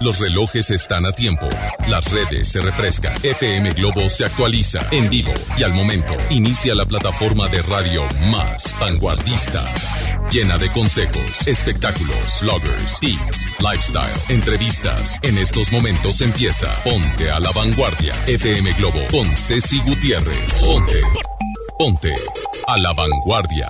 los relojes están a tiempo. Las redes se refrescan. FM Globo se actualiza en vivo y al momento inicia la plataforma de radio más vanguardista. Llena de consejos, espectáculos, bloggers, tips, lifestyle, entrevistas. En estos momentos empieza Ponte a la Vanguardia. FM Globo con Ceci Gutiérrez. Ponte. Ponte a la Vanguardia.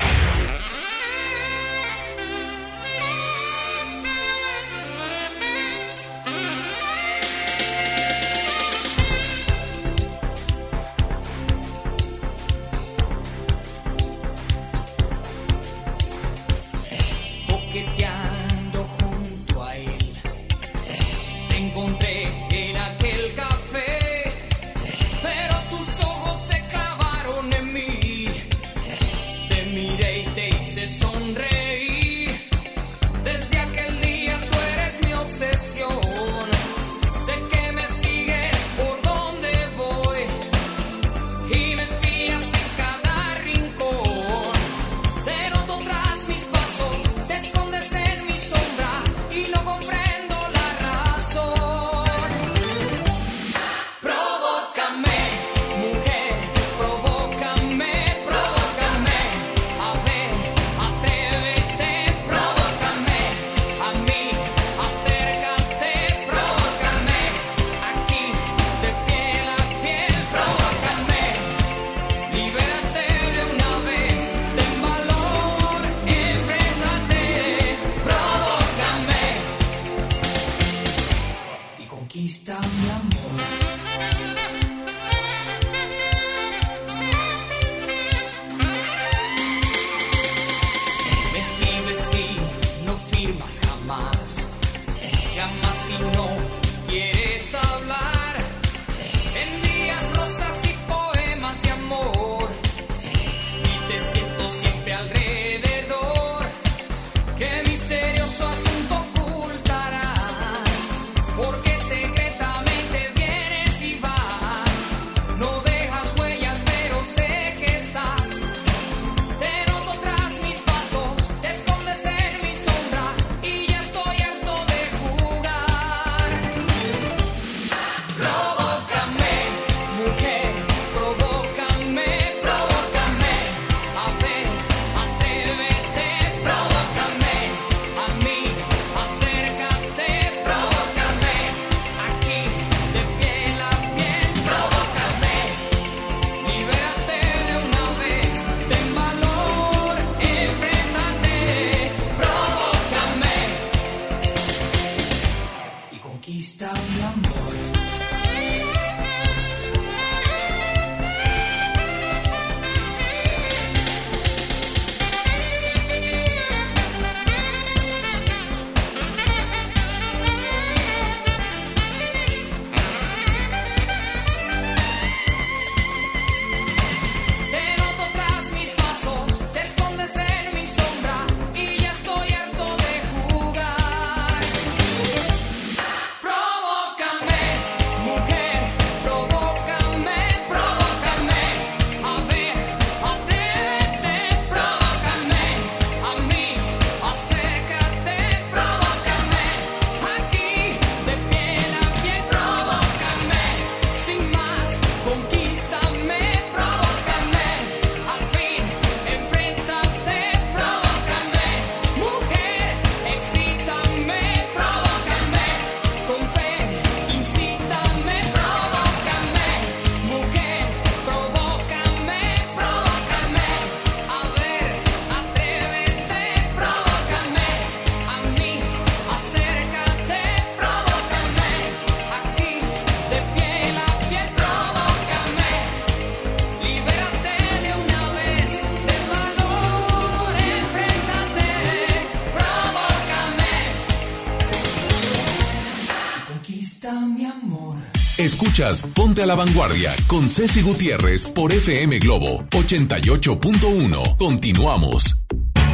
Ponte a la Vanguardia con Ceci Gutiérrez por FM Globo 88.1. Continuamos.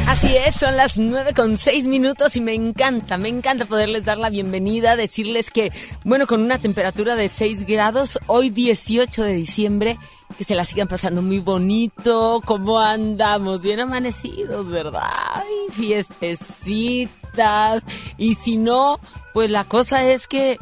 Así es, son las nueve con seis minutos y me encanta, me encanta poderles dar la bienvenida, decirles que, bueno, con una temperatura de 6 grados, hoy 18 de diciembre, que se la sigan pasando muy bonito. ¿Cómo andamos? Bien amanecidos, ¿verdad? Ay, fiestecitas. Y si no, pues la cosa es que,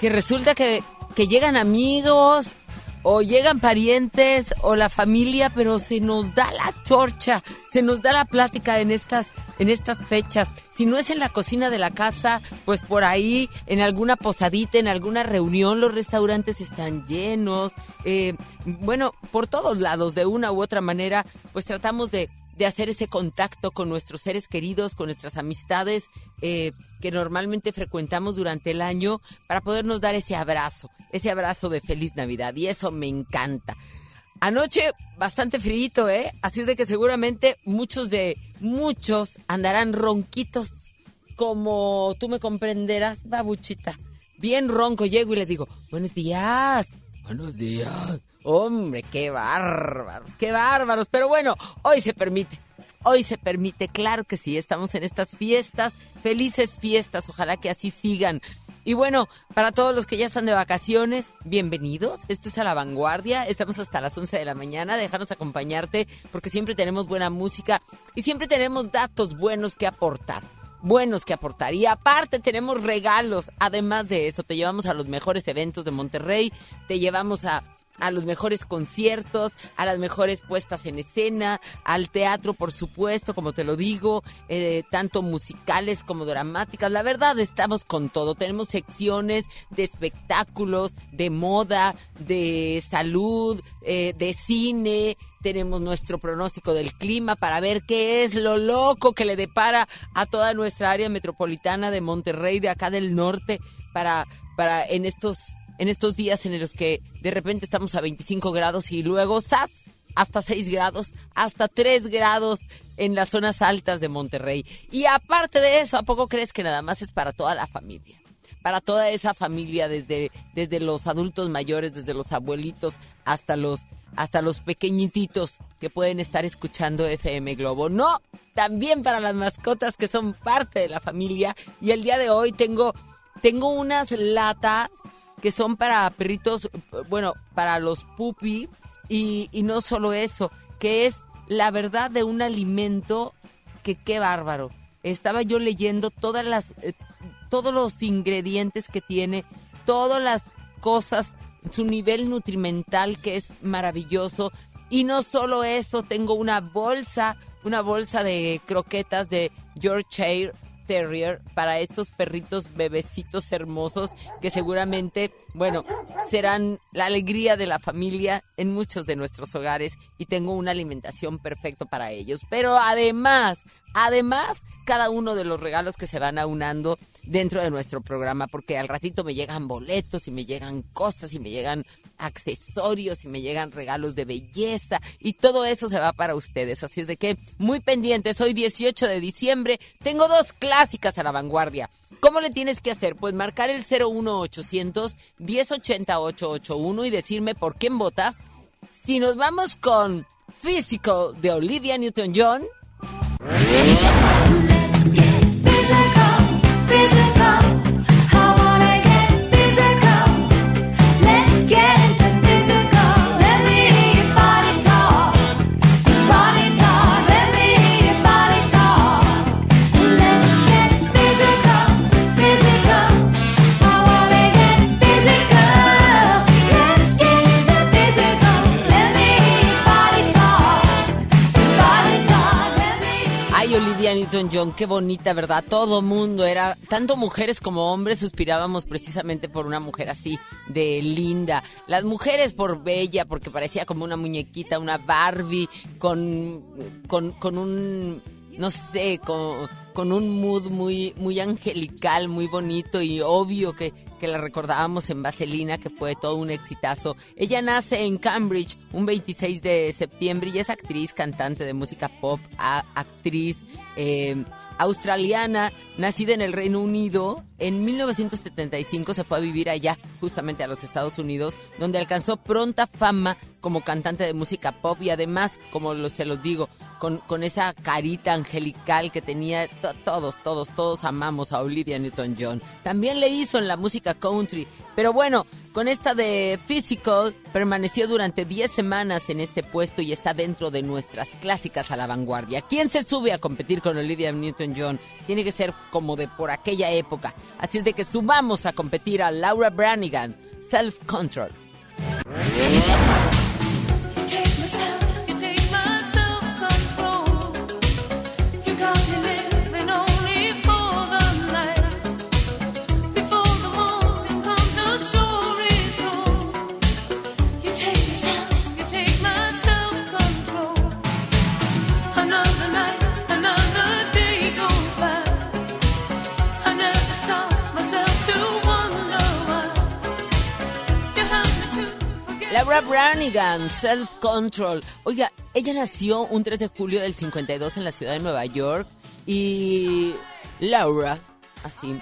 que resulta que, que llegan amigos o llegan parientes o la familia, pero se nos da la chorcha, se nos da la plática en estas en estas fechas. Si no es en la cocina de la casa, pues por ahí, en alguna posadita, en alguna reunión, los restaurantes están llenos. Eh, bueno, por todos lados, de una u otra manera, pues tratamos de, de hacer ese contacto con nuestros seres queridos, con nuestras amistades eh, que normalmente frecuentamos durante el año para podernos dar ese abrazo, ese abrazo de feliz Navidad. Y eso me encanta. Anoche bastante frío, ¿eh? Así es de que seguramente muchos de muchos andarán ronquitos como tú me comprenderás, babuchita. Bien ronco llego y le digo, buenos días, buenos días. Hombre, qué bárbaros, qué bárbaros. Pero bueno, hoy se permite. Hoy se permite, claro que sí, estamos en estas fiestas, felices fiestas, ojalá que así sigan. Y bueno, para todos los que ya están de vacaciones, bienvenidos. Esto es a la vanguardia. Estamos hasta las 11 de la mañana. Déjanos acompañarte porque siempre tenemos buena música y siempre tenemos datos buenos que aportar. Buenos que aportar. Y aparte tenemos regalos. Además de eso, te llevamos a los mejores eventos de Monterrey. Te llevamos a a los mejores conciertos, a las mejores puestas en escena, al teatro, por supuesto, como te lo digo, eh, tanto musicales como dramáticas. La verdad, estamos con todo. Tenemos secciones de espectáculos, de moda, de salud, eh, de cine. Tenemos nuestro pronóstico del clima para ver qué es lo loco que le depara a toda nuestra área metropolitana de Monterrey, de acá del norte, para, para en estos en estos días en los que de repente estamos a 25 grados y luego ¡zas! hasta 6 grados, hasta 3 grados en las zonas altas de Monterrey. Y aparte de eso, ¿a poco crees que nada más es para toda la familia? Para toda esa familia, desde, desde los adultos mayores, desde los abuelitos hasta los, hasta los pequeñititos que pueden estar escuchando FM Globo. No, también para las mascotas que son parte de la familia. Y el día de hoy tengo, tengo unas latas que son para perritos, bueno, para los pupi y, no solo eso, que es la verdad de un alimento que qué bárbaro. Estaba yo leyendo todas las, eh, todos los ingredientes que tiene, todas las cosas, su nivel nutrimental que es maravilloso. Y no solo eso, tengo una bolsa, una bolsa de croquetas de Yorkshire Terrier para estos perritos bebecitos hermosos que seguramente, bueno, serán la alegría de la familia en muchos de nuestros hogares y tengo una alimentación perfecta para ellos. Pero además, además, cada uno de los regalos que se van aunando dentro de nuestro programa, porque al ratito me llegan boletos y me llegan cosas y me llegan accesorios y me llegan regalos de belleza y todo eso se va para ustedes. Así es de que muy pendientes, hoy 18 de diciembre, tengo dos clásicas a la vanguardia. ¿Cómo le tienes que hacer? Pues marcar el 01800 1080 881 y decirme por quién votas. Si nos vamos con Physical de Olivia Newton-John. Newton John, qué bonita, ¿verdad? Todo mundo era, tanto mujeres como hombres suspirábamos precisamente por una mujer así, de linda. Las mujeres por bella, porque parecía como una muñequita, una Barbie, con, con, con un, no sé, con, con un mood muy, muy angelical, muy bonito y obvio que, que la recordábamos en Vaselina, que fue todo un exitazo. Ella nace en Cambridge un 26 de septiembre y es actriz, cantante de música pop, actriz eh, australiana, nacida en el Reino Unido. En 1975 se fue a vivir allá, justamente a los Estados Unidos, donde alcanzó pronta fama como cantante de música pop y además, como se los digo, con, con esa carita angelical que tenía, todos, todos, todos amamos a Olivia Newton-John. También le hizo en la música country. Pero bueno, Con esta de Physical, permaneció durante 10 semanas en este puesto y está dentro de nuestras clásicas a la vanguardia. ¿Quién se sube a competir con Olivia Newton-John? Tiene que ser como de por aquella época. Así es de que subamos a competir a Laura Branigan, Self Control. Laura Branigan, Self Control. Oiga, ella nació un 3 de julio del 52 en la ciudad de Nueva York y Laura, así,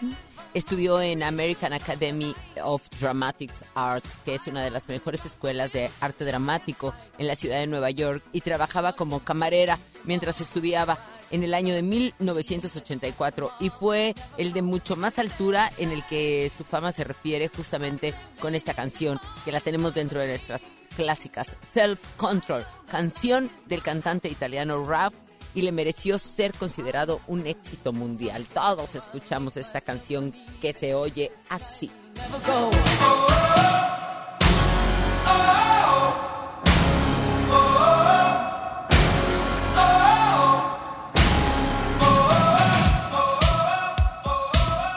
estudió en American Academy of Dramatic Arts, que es una de las mejores escuelas de arte dramático en la ciudad de Nueva York, y trabajaba como camarera mientras estudiaba en el año de 1984 y fue el de mucho más altura en el que su fama se refiere justamente con esta canción que la tenemos dentro de nuestras clásicas Self Control, canción del cantante italiano Ralph y le mereció ser considerado un éxito mundial. Todos escuchamos esta canción que se oye así.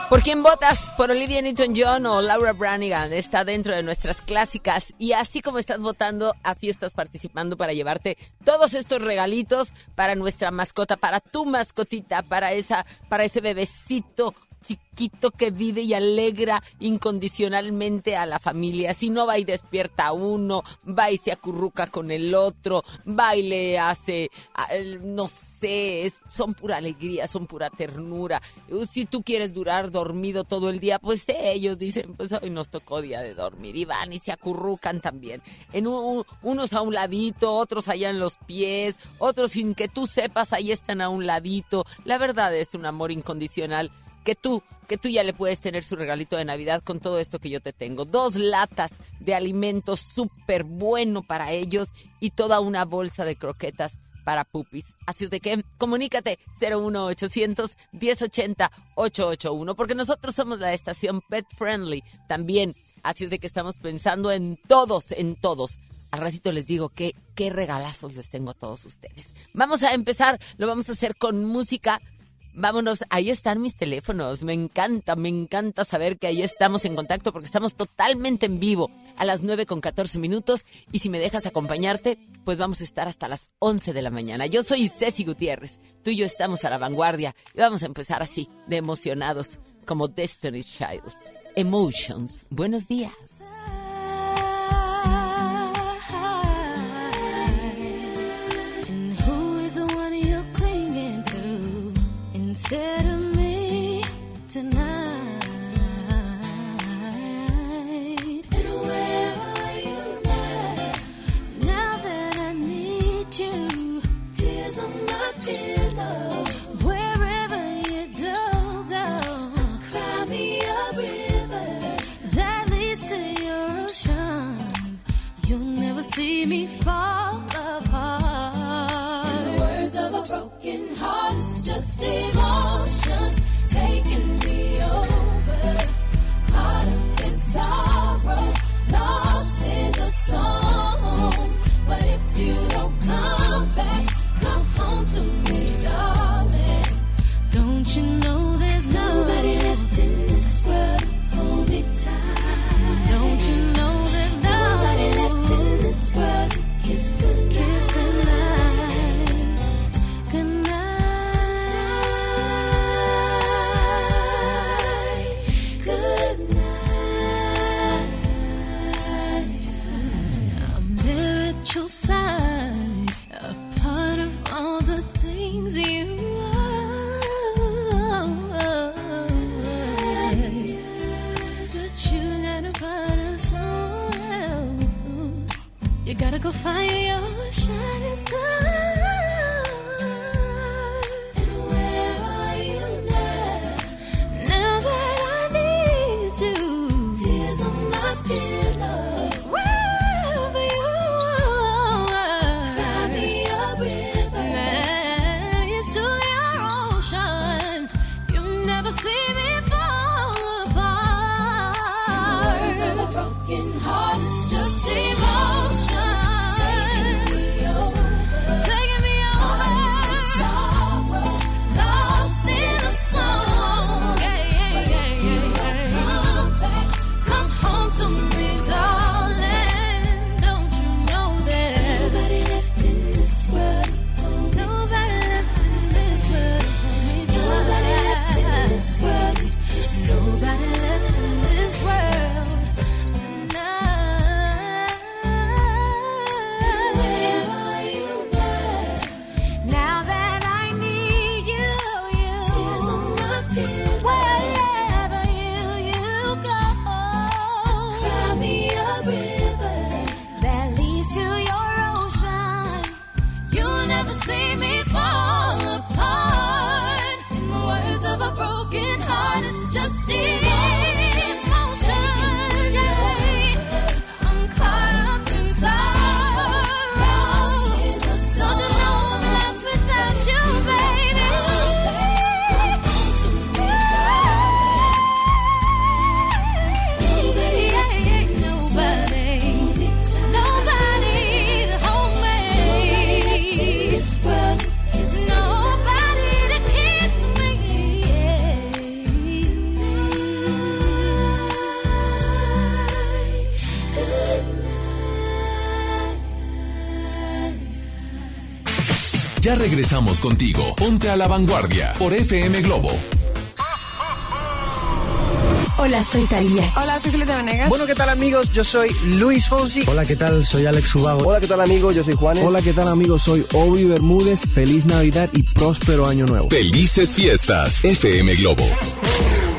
¿Por quién votas? ¿Por Olivia Newton-John o Laura Branigan? Está dentro de nuestras clásicas. Y así como estás votando, así estás participando para llevarte todos estos regalitos para nuestra mascota, para tu mascotita, para esa, para ese bebecito chiquito que vive y alegra incondicionalmente a la familia. Si no va y despierta uno, va y se acurruca con el otro, va y le hace, no sé, son pura alegría, son pura ternura. Si tú quieres durar dormido todo el día, pues ellos dicen, pues hoy nos tocó día de dormir y van y se acurrucan también. En unos a un ladito, otros allá en los pies, otros sin que tú sepas, ahí están a un ladito. La verdad es un amor incondicional que tú, que tú ya le puedes tener su regalito de Navidad con todo esto que yo te tengo. Dos latas de alimentos súper bueno para ellos y toda una bolsa de croquetas para pupis. Así de que comunícate 01800 1080 881 porque nosotros somos la estación Pet Friendly también. Así es de que estamos pensando en todos, en todos. Al ratito les digo que, qué regalazos les tengo a todos ustedes. Vamos a empezar, lo vamos a hacer con música Vámonos, ahí están mis teléfonos. Me encanta, me encanta saber que ahí estamos en contacto porque estamos totalmente en vivo a las 9 con 14 minutos. Y si me dejas acompañarte, pues vamos a estar hasta las 11 de la mañana. Yo soy Ceci Gutiérrez. Tú y yo estamos a la vanguardia y vamos a empezar así, de emocionados, como Destiny's Child. Emotions. Buenos días. Instead of me tonight. And where are you now? Now that I need you, tears on my pillow. Wherever you go. Cry me a river that leads to your ocean. You'll never see me fall apart. In the words of a broken heart, sorrow, lost in the song. But if you don't come back, come home to me, could find you. Regresamos contigo. Ponte a la vanguardia por FM Globo. Hola, soy Talía. Hola, soy Julieta Venegas. Bueno, ¿qué tal amigos? Yo soy Luis Fonsi. Hola, ¿qué tal? Soy Alex Ubago. Hola, ¿qué tal amigos? Yo soy Juanes. Hola, ¿qué tal amigos? Soy Obi Bermúdez. Feliz Navidad y próspero año nuevo. Felices fiestas, FM Globo.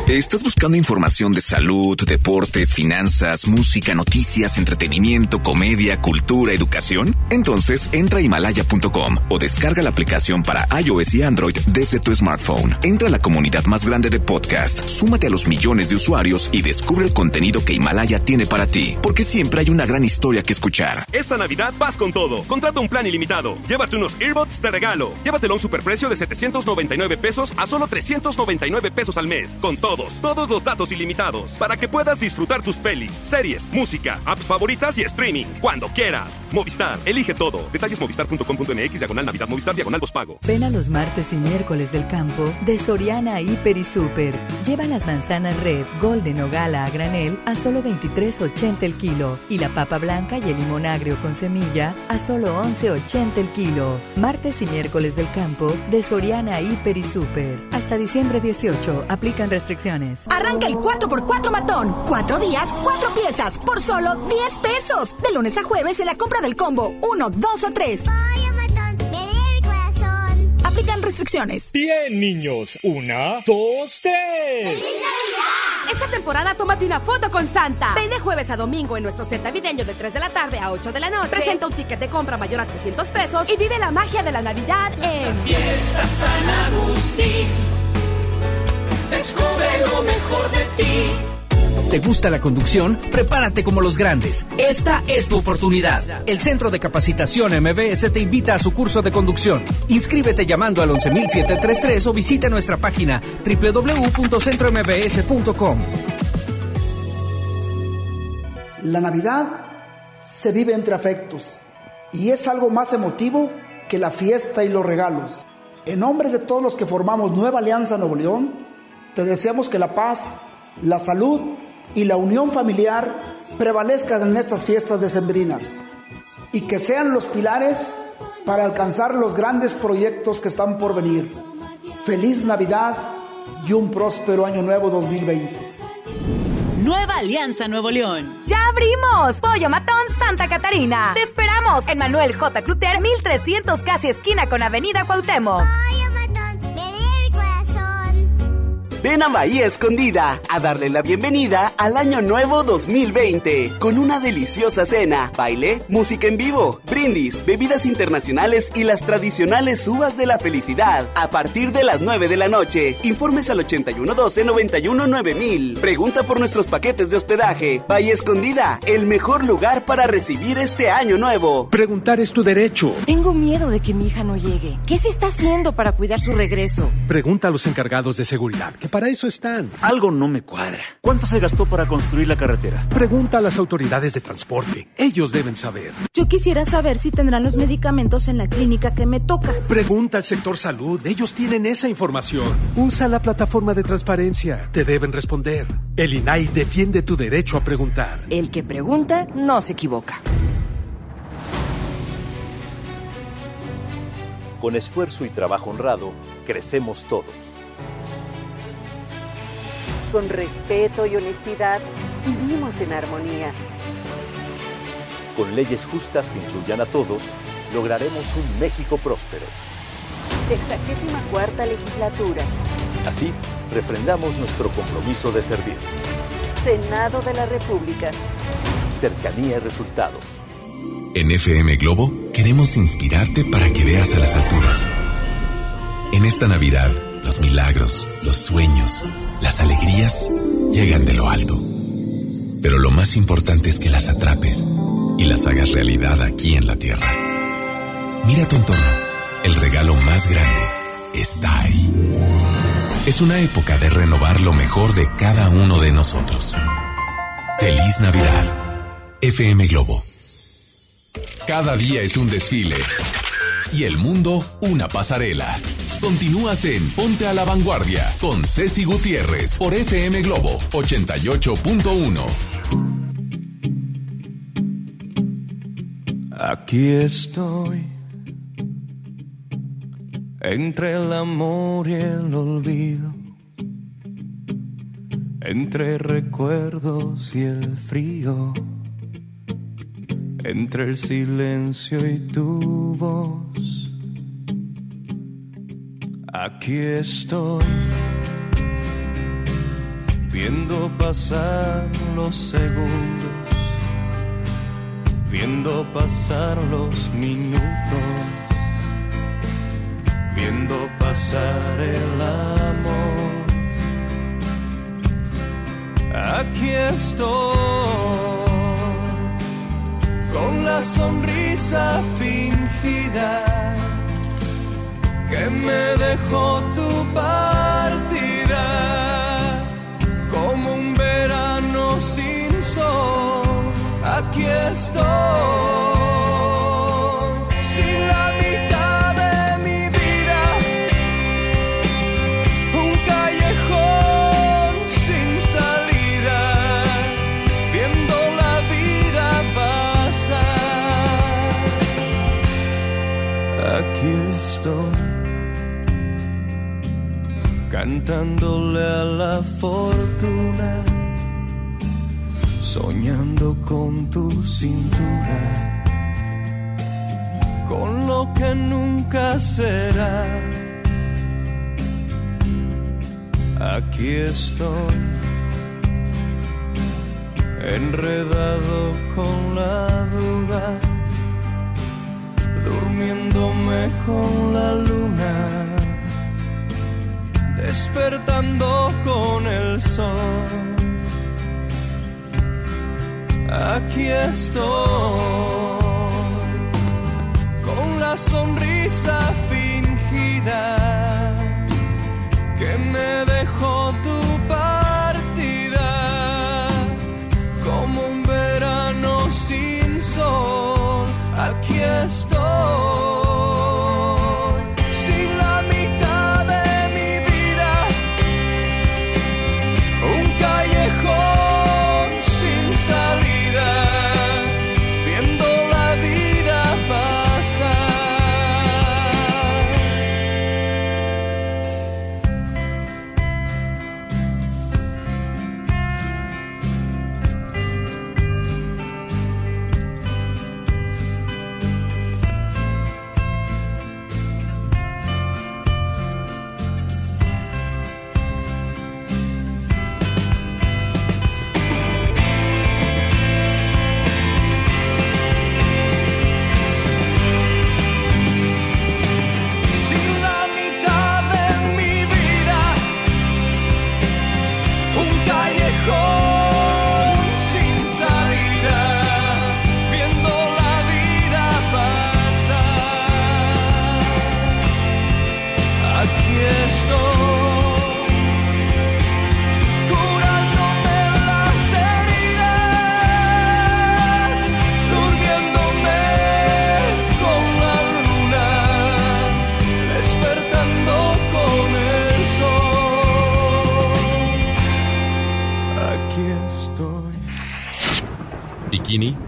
¿Estás buscando información de salud, deportes, finanzas, música, noticias, entretenimiento, comedia, cultura, educación? Entonces entra a himalaya.com o descarga la aplicación para iOS y Android desde tu smartphone. Entra a la comunidad más grande de podcast, súmate a los millones de usuarios y descubre el contenido que Himalaya tiene para ti, porque siempre hay una gran historia que escuchar. Esta Navidad vas con todo. Contrata un plan ilimitado. Llévate unos earbuds de regalo. Llévatelo a un superprecio de 799 pesos a solo 399 pesos al mes. Con todo todos los datos ilimitados, para que puedas disfrutar tus pelis, series, música, apps favoritas y streaming, cuando quieras. Movistar, elige todo. Detalles movistar.com.mx, diagonal Navidad, Movistar, diagonal pago. Ven a los martes y miércoles del campo de Soriana Hiper y Super. Lleva las manzanas red, golden o gala a granel a solo 23.80 el kilo y la papa blanca y el limón agrio con semilla a solo 11.80 el kilo. Martes y miércoles del campo de Soriana Hiper y Super. Hasta diciembre 18, aplican restricciones. Arranca el 4x4 matón. Cuatro días, cuatro piezas, por solo 10 pesos. De lunes a jueves en la compra del combo 1, 2 o 3. Aplican restricciones. Bien, niños. Una, dos, tres. Esta temporada tómate una foto con Santa. Ven de jueves a domingo en nuestro set navideño de 3 de la tarde a 8 de la noche. Presenta un ticket de compra mayor a 300 pesos y vive la magia de la Navidad en Fiesta San Agustín. Descubre lo mejor de ti. ¿Te gusta la conducción? Prepárate como los grandes. Esta es tu oportunidad. El Centro de Capacitación MBS te invita a su curso de conducción. Inscríbete llamando al 11733 o visita nuestra página www.centrombs.com. La Navidad se vive entre afectos y es algo más emotivo que la fiesta y los regalos. En nombre de todos los que formamos Nueva Alianza Nuevo León, te deseamos que la paz, la salud y la unión familiar prevalezcan en estas fiestas decembrinas y que sean los pilares para alcanzar los grandes proyectos que están por venir. Feliz Navidad y un próspero año nuevo 2020. Nueva Alianza Nuevo León. ¡Ya abrimos! Pollo Matón Santa Catarina. Te esperamos en Manuel J. Cluter, 1300 casi esquina con Avenida Cuauhtémoc. Ven a Bahía Escondida a darle la bienvenida al Año Nuevo 2020 con una deliciosa cena, baile, música en vivo, brindis, bebidas internacionales y las tradicionales uvas de la felicidad a partir de las 9 de la noche. Informes al 8112-919000. Pregunta por nuestros paquetes de hospedaje. Bahía Escondida, el mejor lugar para recibir este Año Nuevo. Preguntar es tu derecho. Tengo miedo de que mi hija no llegue. ¿Qué se está haciendo para cuidar su regreso? Pregunta a los encargados de seguridad, que para eso están. Algo no me cuadra. ¿Cuánto se gastó para construir la carretera? Pregunta a las autoridades de transporte. Ellos deben saber. Yo quisiera saber si tendrán los medicamentos en la clínica que me toca. Pregunta al sector salud. Ellos tienen esa información. Usa la plataforma de transparencia. Te deben responder. El INAI defiende tu derecho a preguntar. El que pregunta no se equivoca. Con esfuerzo y trabajo honrado, crecemos todos con respeto y honestidad, vivimos en armonía. Con leyes justas que incluyan a todos, lograremos un México próspero. Sexagésima cuarta legislatura. Así, refrendamos nuestro compromiso de servir. Senado de la República. Cercanía y resultados. En FM Globo queremos inspirarte para que veas a las alturas. En esta Navidad, los milagros, los sueños, las alegrías llegan de lo alto. Pero lo más importante es que las atrapes y las hagas realidad aquí en la Tierra. Mira tu entorno. El regalo más grande está ahí. Es una época de renovar lo mejor de cada uno de nosotros. Feliz Navidad. FM Globo. Cada día es un desfile y el mundo una pasarela. Continúas en Ponte a la Vanguardia con Ceci Gutiérrez por FM Globo 88.1. Aquí estoy, entre el amor y el olvido, entre recuerdos y el frío, entre el silencio y tu voz. Aquí estoy, viendo pasar los segundos, viendo pasar los minutos viendo pasar el amor. Aquí estoy, con la sonrisa fingida que me dejó tu partida, como un verano sin sol. Aquí estoy. Cantándole a la fortuna, soñando con tu cintura con lo que nunca será. Aquí estoy, enredado con la duda, durmiéndome con la luna, despertando con el sol. Aquí estoy con la sonrisa fingida que me dejó tu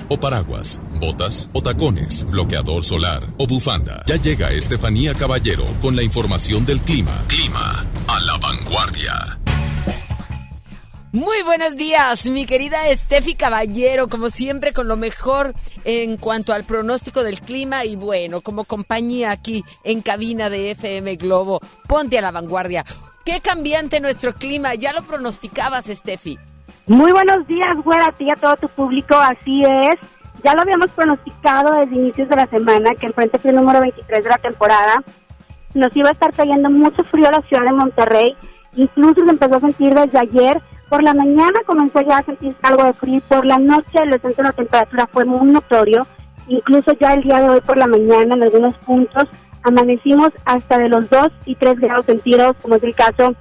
O paraguas, botas o tacones, bloqueador solar o bufanda. Ya llega Estefanía Caballero con la información del clima. Clima a la vanguardia. Muy buenos días, mi querida Estefi Caballero, como siempre con lo mejor en cuanto al pronóstico del clima y bueno, como compañía aquí en cabina de FM Globo, ponte a la vanguardia. Qué cambiante nuestro clima, ya lo pronosticabas, Estefi. Muy buenos días, güera, a ti y a todo tu público, así es. Ya lo habíamos pronosticado desde inicios de la semana que el Frente Frío número 23 de la temporada nos iba a estar cayendo mucho frío a la ciudad de Monterrey. Incluso se empezó a sentir desde ayer. Por la mañana comenzó ya a sentir algo de frío. Por la noche el descenso de la temperatura fue muy notorio. Incluso ya el día de hoy por la mañana en algunos puntos amanecimos hasta de los 2 y 3 grados centígrados, como es el caso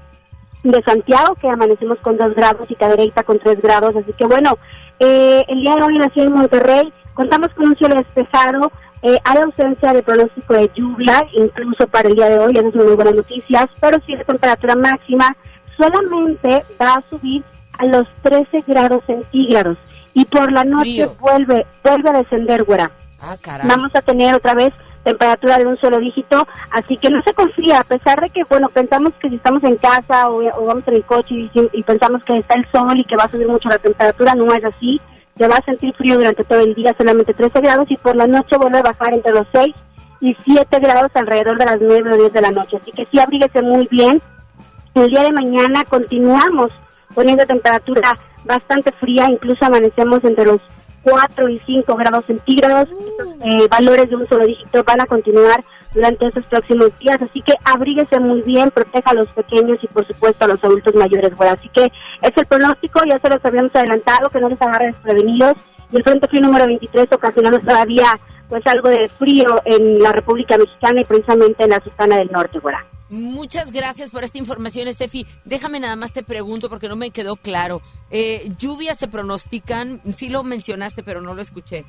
de Santiago, que amanecimos con 2 grados y Cadereyta con 3 grados. Así que bueno, eh, el día de hoy en ciudad de Monterrey contamos con un cielo despejado, eh, hay ausencia de pronóstico de lluvia, incluso para el día de hoy, esas son muy buenas noticias, pero sí la temperatura máxima solamente va a subir a los 13 grados centígrados y por la noche vuelve vuelve a descender, güera. Ah. Vamos a tener otra vez temperatura de un solo dígito, así que no se confía, a pesar de que, bueno, pensamos que si estamos en casa o, vamos en el coche y, y, pensamos que está el sol y que va a subir mucho la temperatura, no es así, se va a sentir frío durante todo el día, solamente 13 grados y por la noche vuelve a bajar entre los 6 y 7 grados alrededor de las 9 o 10 de la noche, así que sí abríguese muy bien. El día de mañana continuamos poniendo temperatura bastante fría, incluso amanecemos entre los 4 y 5 grados centígrados. Estos eh, valores de un solo dígito van a continuar durante estos próximos días, así que abríguese muy bien, proteja a los pequeños y por supuesto a los adultos mayores. Bueno, así que es el pronóstico, ya se los habíamos adelantado, que no les agarre desprevenidos. Y el Frente Frío número 23 ocasionamos todavía pues algo de frío en la República Mexicana y precisamente en la Sultana del Norte, ¿verdad? Muchas gracias por esta información, Estefi. Déjame nada más te pregunto porque no me quedó claro. Eh, ¿Lluvias se pronostican? Sí lo mencionaste, pero no lo escuché.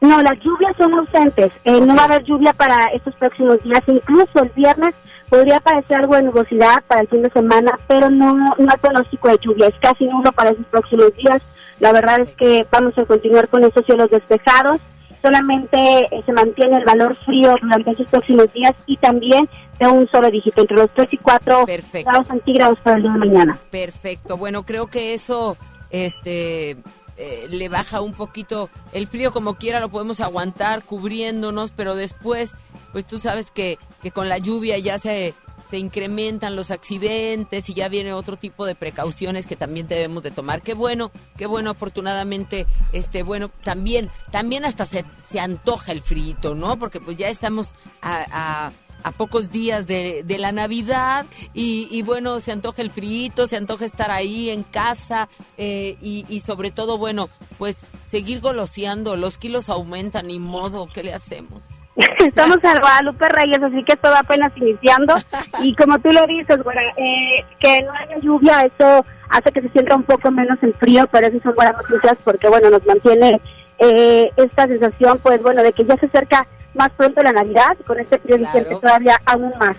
No, las lluvias son ausentes. Eh, no va a haber lluvia para estos próximos días. Incluso el viernes podría aparecer algo de nubosidad para el fin de semana, pero no, no hay pronóstico de lluvia. Es casi nulo para esos próximos días. La verdad es que vamos a continuar con esos cielos despejados solamente eh, se mantiene el valor frío durante estos próximos días y también de un solo dígito, entre los 3 y 4 grados centígrados para el día de mañana. Perfecto, bueno, creo que eso este eh, le baja un poquito el frío como quiera, lo podemos aguantar cubriéndonos, pero después, pues tú sabes que, que con la lluvia ya se se incrementan los accidentes y ya viene otro tipo de precauciones que también debemos de tomar. Qué bueno, qué bueno, afortunadamente, este, bueno, también, también hasta se, se antoja el frito, ¿no? Porque pues ya estamos a, a, pocos días de, de la Navidad y, y, bueno, se antoja el frito, se antoja estar ahí en casa eh, y, y sobre todo, bueno, pues seguir goloseando, los kilos aumentan, y modo, ¿qué le hacemos? Estamos a Guadalupe Reyes, así que va apenas iniciando. Y como tú lo dices, bueno, eh, que no haya lluvia, eso hace que se sienta un poco menos el frío, pero eso son buenas noticias porque, bueno, nos mantiene eh, esta sensación, pues bueno, de que ya se acerca más pronto la Navidad, con este frío se siente todavía aún más.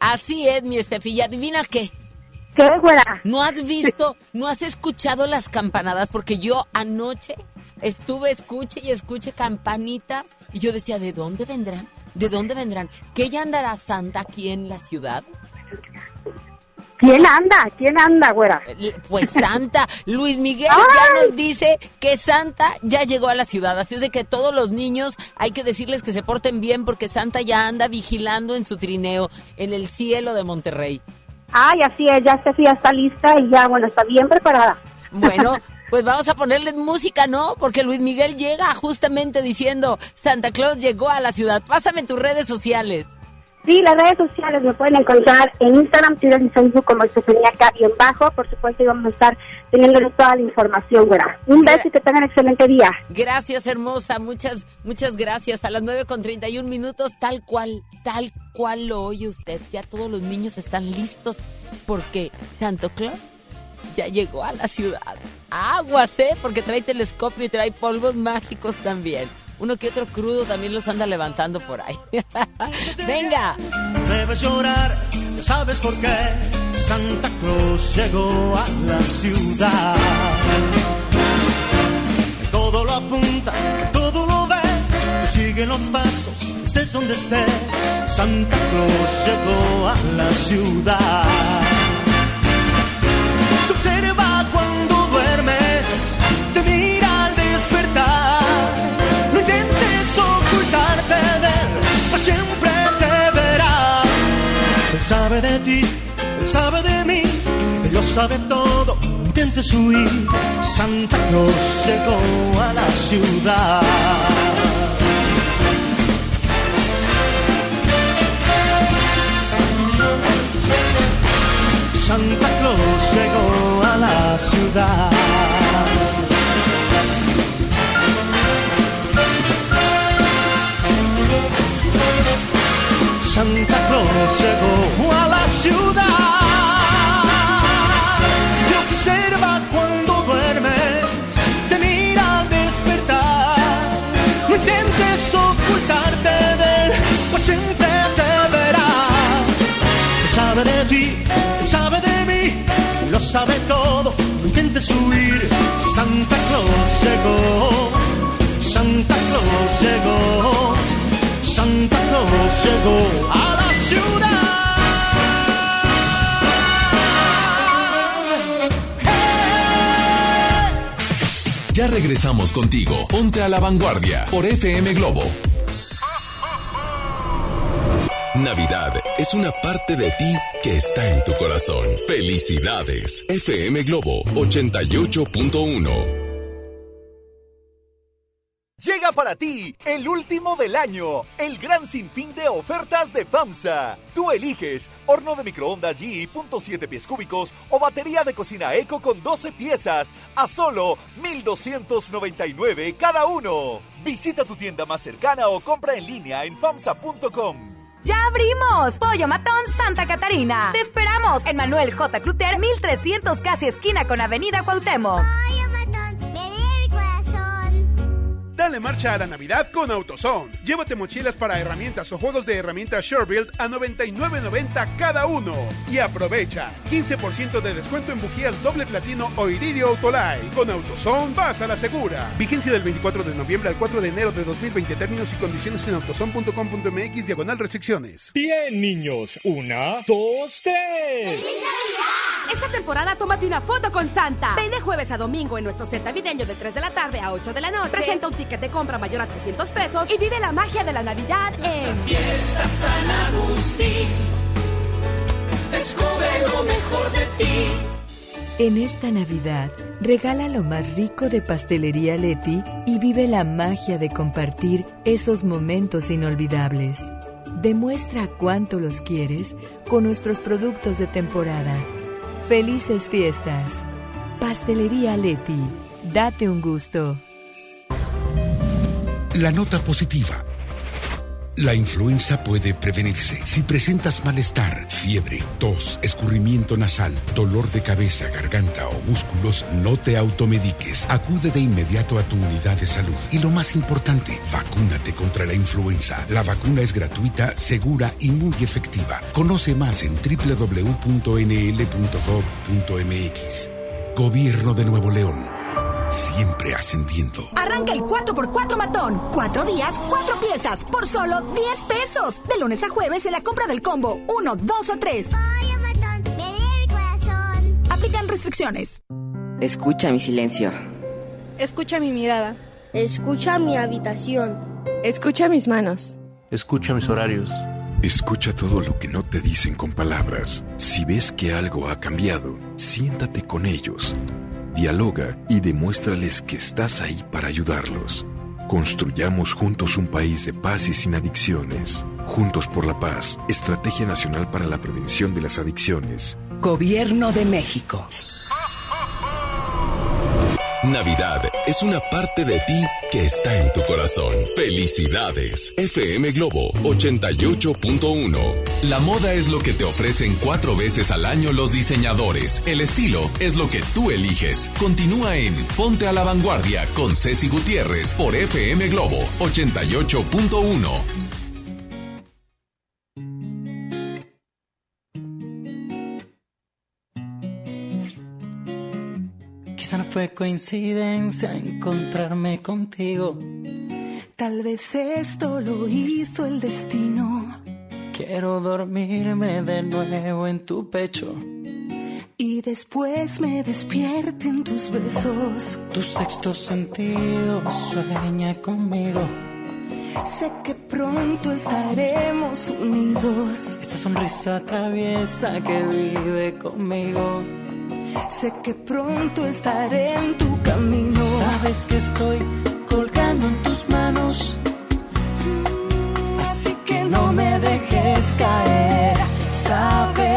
Así es, mi Estefi. adivina qué? ¿Qué, güera? ¿No has visto, no has escuchado las campanadas? Porque yo anoche estuve escuche y escuche campanitas y yo decía, ¿de dónde vendrán? ¿De dónde vendrán? ¿Que ya andará Santa aquí en la ciudad? ¿Quién anda? ¿Quién anda, güera? Pues Santa. Luis Miguel ya nos dice que Santa ya llegó a la ciudad. Así es de que todos los niños hay que decirles que se porten bien porque Santa ya anda vigilando en su trineo en el cielo de Monterrey. Ay, así es, ya está lista y ya, bueno, está bien preparada. Bueno, pues vamos a ponerle música, ¿no? Porque Luis Miguel llega justamente diciendo, Santa Claus llegó a la ciudad. Pásame tus redes sociales. Sí, las redes sociales me pueden encontrar en Instagram, Twitter y Facebook como Estefanía en bajo. Por supuesto, vamos a estar teniéndoles toda la información, güera. Un beso y que tengan excelente día. Gracias, hermosa. Muchas, muchas gracias. A las 9 con 31 minutos, tal cual, tal cual lo oye usted. Ya todos los niños están listos porque Santo Claus ya llegó a la ciudad. Aguas, ¿eh? Porque trae telescopio y trae polvos mágicos también. Uno que otro crudo también los anda levantando por ahí. ¡Venga! Debes llorar, ya sabes por qué. Santa Claus llegó a la ciudad. Todo lo apunta, todo lo ve. Sigue los pasos, estés donde estés. Santa Claus llegó a la ciudad. Tu observa sabe todo. Intentes huir, Santa Claus llegó a la ciudad. Santa Claus llegó a la ciudad. Santa Claus llegó a la ciudad. Sabe de ti, sabe de mí, lo sabe todo. No intentes huir. Santa Claus llegó, Santa Claus llegó, Santa llego a la ciudad. Ya regresamos contigo. Ponte a la vanguardia por FM Globo. Navidad es una parte de ti que está en tu corazón. Felicidades. FM Globo 88.1. Llega para ti el último del año, el gran sinfín de ofertas de FAMSA. Tú eliges horno de microondas GE.7 pies cúbicos o batería de cocina Eco con 12 piezas a solo 1,299 cada uno. Visita tu tienda más cercana o compra en línea en FAMSA.com. ¡Ya abrimos! Pollo Matón Santa Catarina. Te esperamos en Manuel J. Cluter, 1300 casi esquina con Avenida Cuauhtémoc. Dale marcha a la Navidad con AutoZone. Llévate mochilas para herramientas o juegos de herramientas SureBuild a 99.90 cada uno. Y aprovecha 15% de descuento en bujías doble platino o iridio Autolite. Con AutoZone vas a la segura. Vigencia del 24 de noviembre al 4 de enero de 2020. Términos y condiciones en autozone.com.mx diagonal restricciones. Bien, niños. Una, dos, tres. Esta temporada tómate una foto con Santa. Ven de jueves a domingo en nuestro set navideño de 3 de la tarde a 8 de la noche. Presenta un ticket de compra mayor a 300 pesos y vive la magia de la Navidad en Fiesta San Agustín. Descubre lo mejor de ti. En esta Navidad, regala lo más rico de Pastelería Leti y vive la magia de compartir esos momentos inolvidables. Demuestra cuánto los quieres con nuestros productos de temporada. Felices fiestas. Pastelería Leti. Date un gusto. La nota positiva. La influenza puede prevenirse. Si presentas malestar, fiebre, tos, escurrimiento nasal, dolor de cabeza, garganta o músculos, no te automediques. Acude de inmediato a tu unidad de salud. Y lo más importante, vacúnate contra la influenza. La vacuna es gratuita, segura y muy efectiva. Conoce más en www.nl.gov.mx. Gobierno de Nuevo León. Siempre ascendiendo. Arranca el 4x4 matón. Cuatro días, cuatro piezas, por solo 10 pesos. De lunes a jueves en la compra del combo 1, 2 o 3. Aplican restricciones. Escucha mi silencio. Escucha mi mirada. Escucha mi habitación. Escucha mis manos. Escucha mis horarios. Escucha todo lo que no te dicen con palabras. Si ves que algo ha cambiado, siéntate con ellos. Dialoga y demuéstrales que estás ahí para ayudarlos. Construyamos juntos un país de paz y sin adicciones. Juntos por la paz, Estrategia Nacional para la Prevención de las Adicciones. Gobierno de México. Navidad es una parte de ti que está en tu corazón. Felicidades. FM Globo 88.1. La moda es lo que te ofrecen cuatro veces al año los diseñadores. El estilo es lo que tú eliges. Continúa en Ponte a la Vanguardia con Ceci Gutiérrez por FM Globo 88.1. fue coincidencia encontrarme contigo. Tal vez esto lo hizo el destino. Quiero dormirme de nuevo en tu pecho. Y después me despierten tus besos. Tu sexto sentido sueña conmigo. Sé que pronto estaremos unidos. Esa sonrisa traviesa que vive conmigo. Sé que pronto estaré en tu camino. Sabes que estoy colgando en tus manos. Así que no me dejes caer. Sabes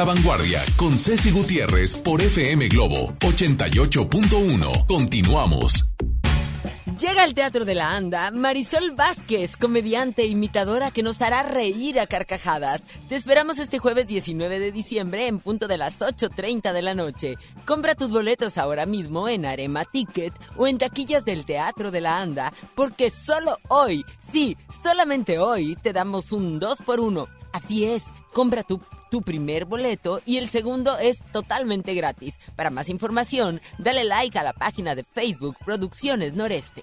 la Vanguardia con Ceci Gutiérrez por FM Globo 88.1. Continuamos. Llega al Teatro de la Anda Marisol Vázquez, comediante e imitadora que nos hará reír a carcajadas. Te esperamos este jueves 19 de diciembre en punto de las 8.30 de la noche. Compra tus boletos ahora mismo en Arema Ticket o en taquillas del Teatro de la Anda, porque solo hoy, sí, solamente hoy, te damos un 2 por 1 Así es, compra tu tu primer boleto y el segundo es totalmente gratis. Para más información, dale like a la página de Facebook Producciones Noreste.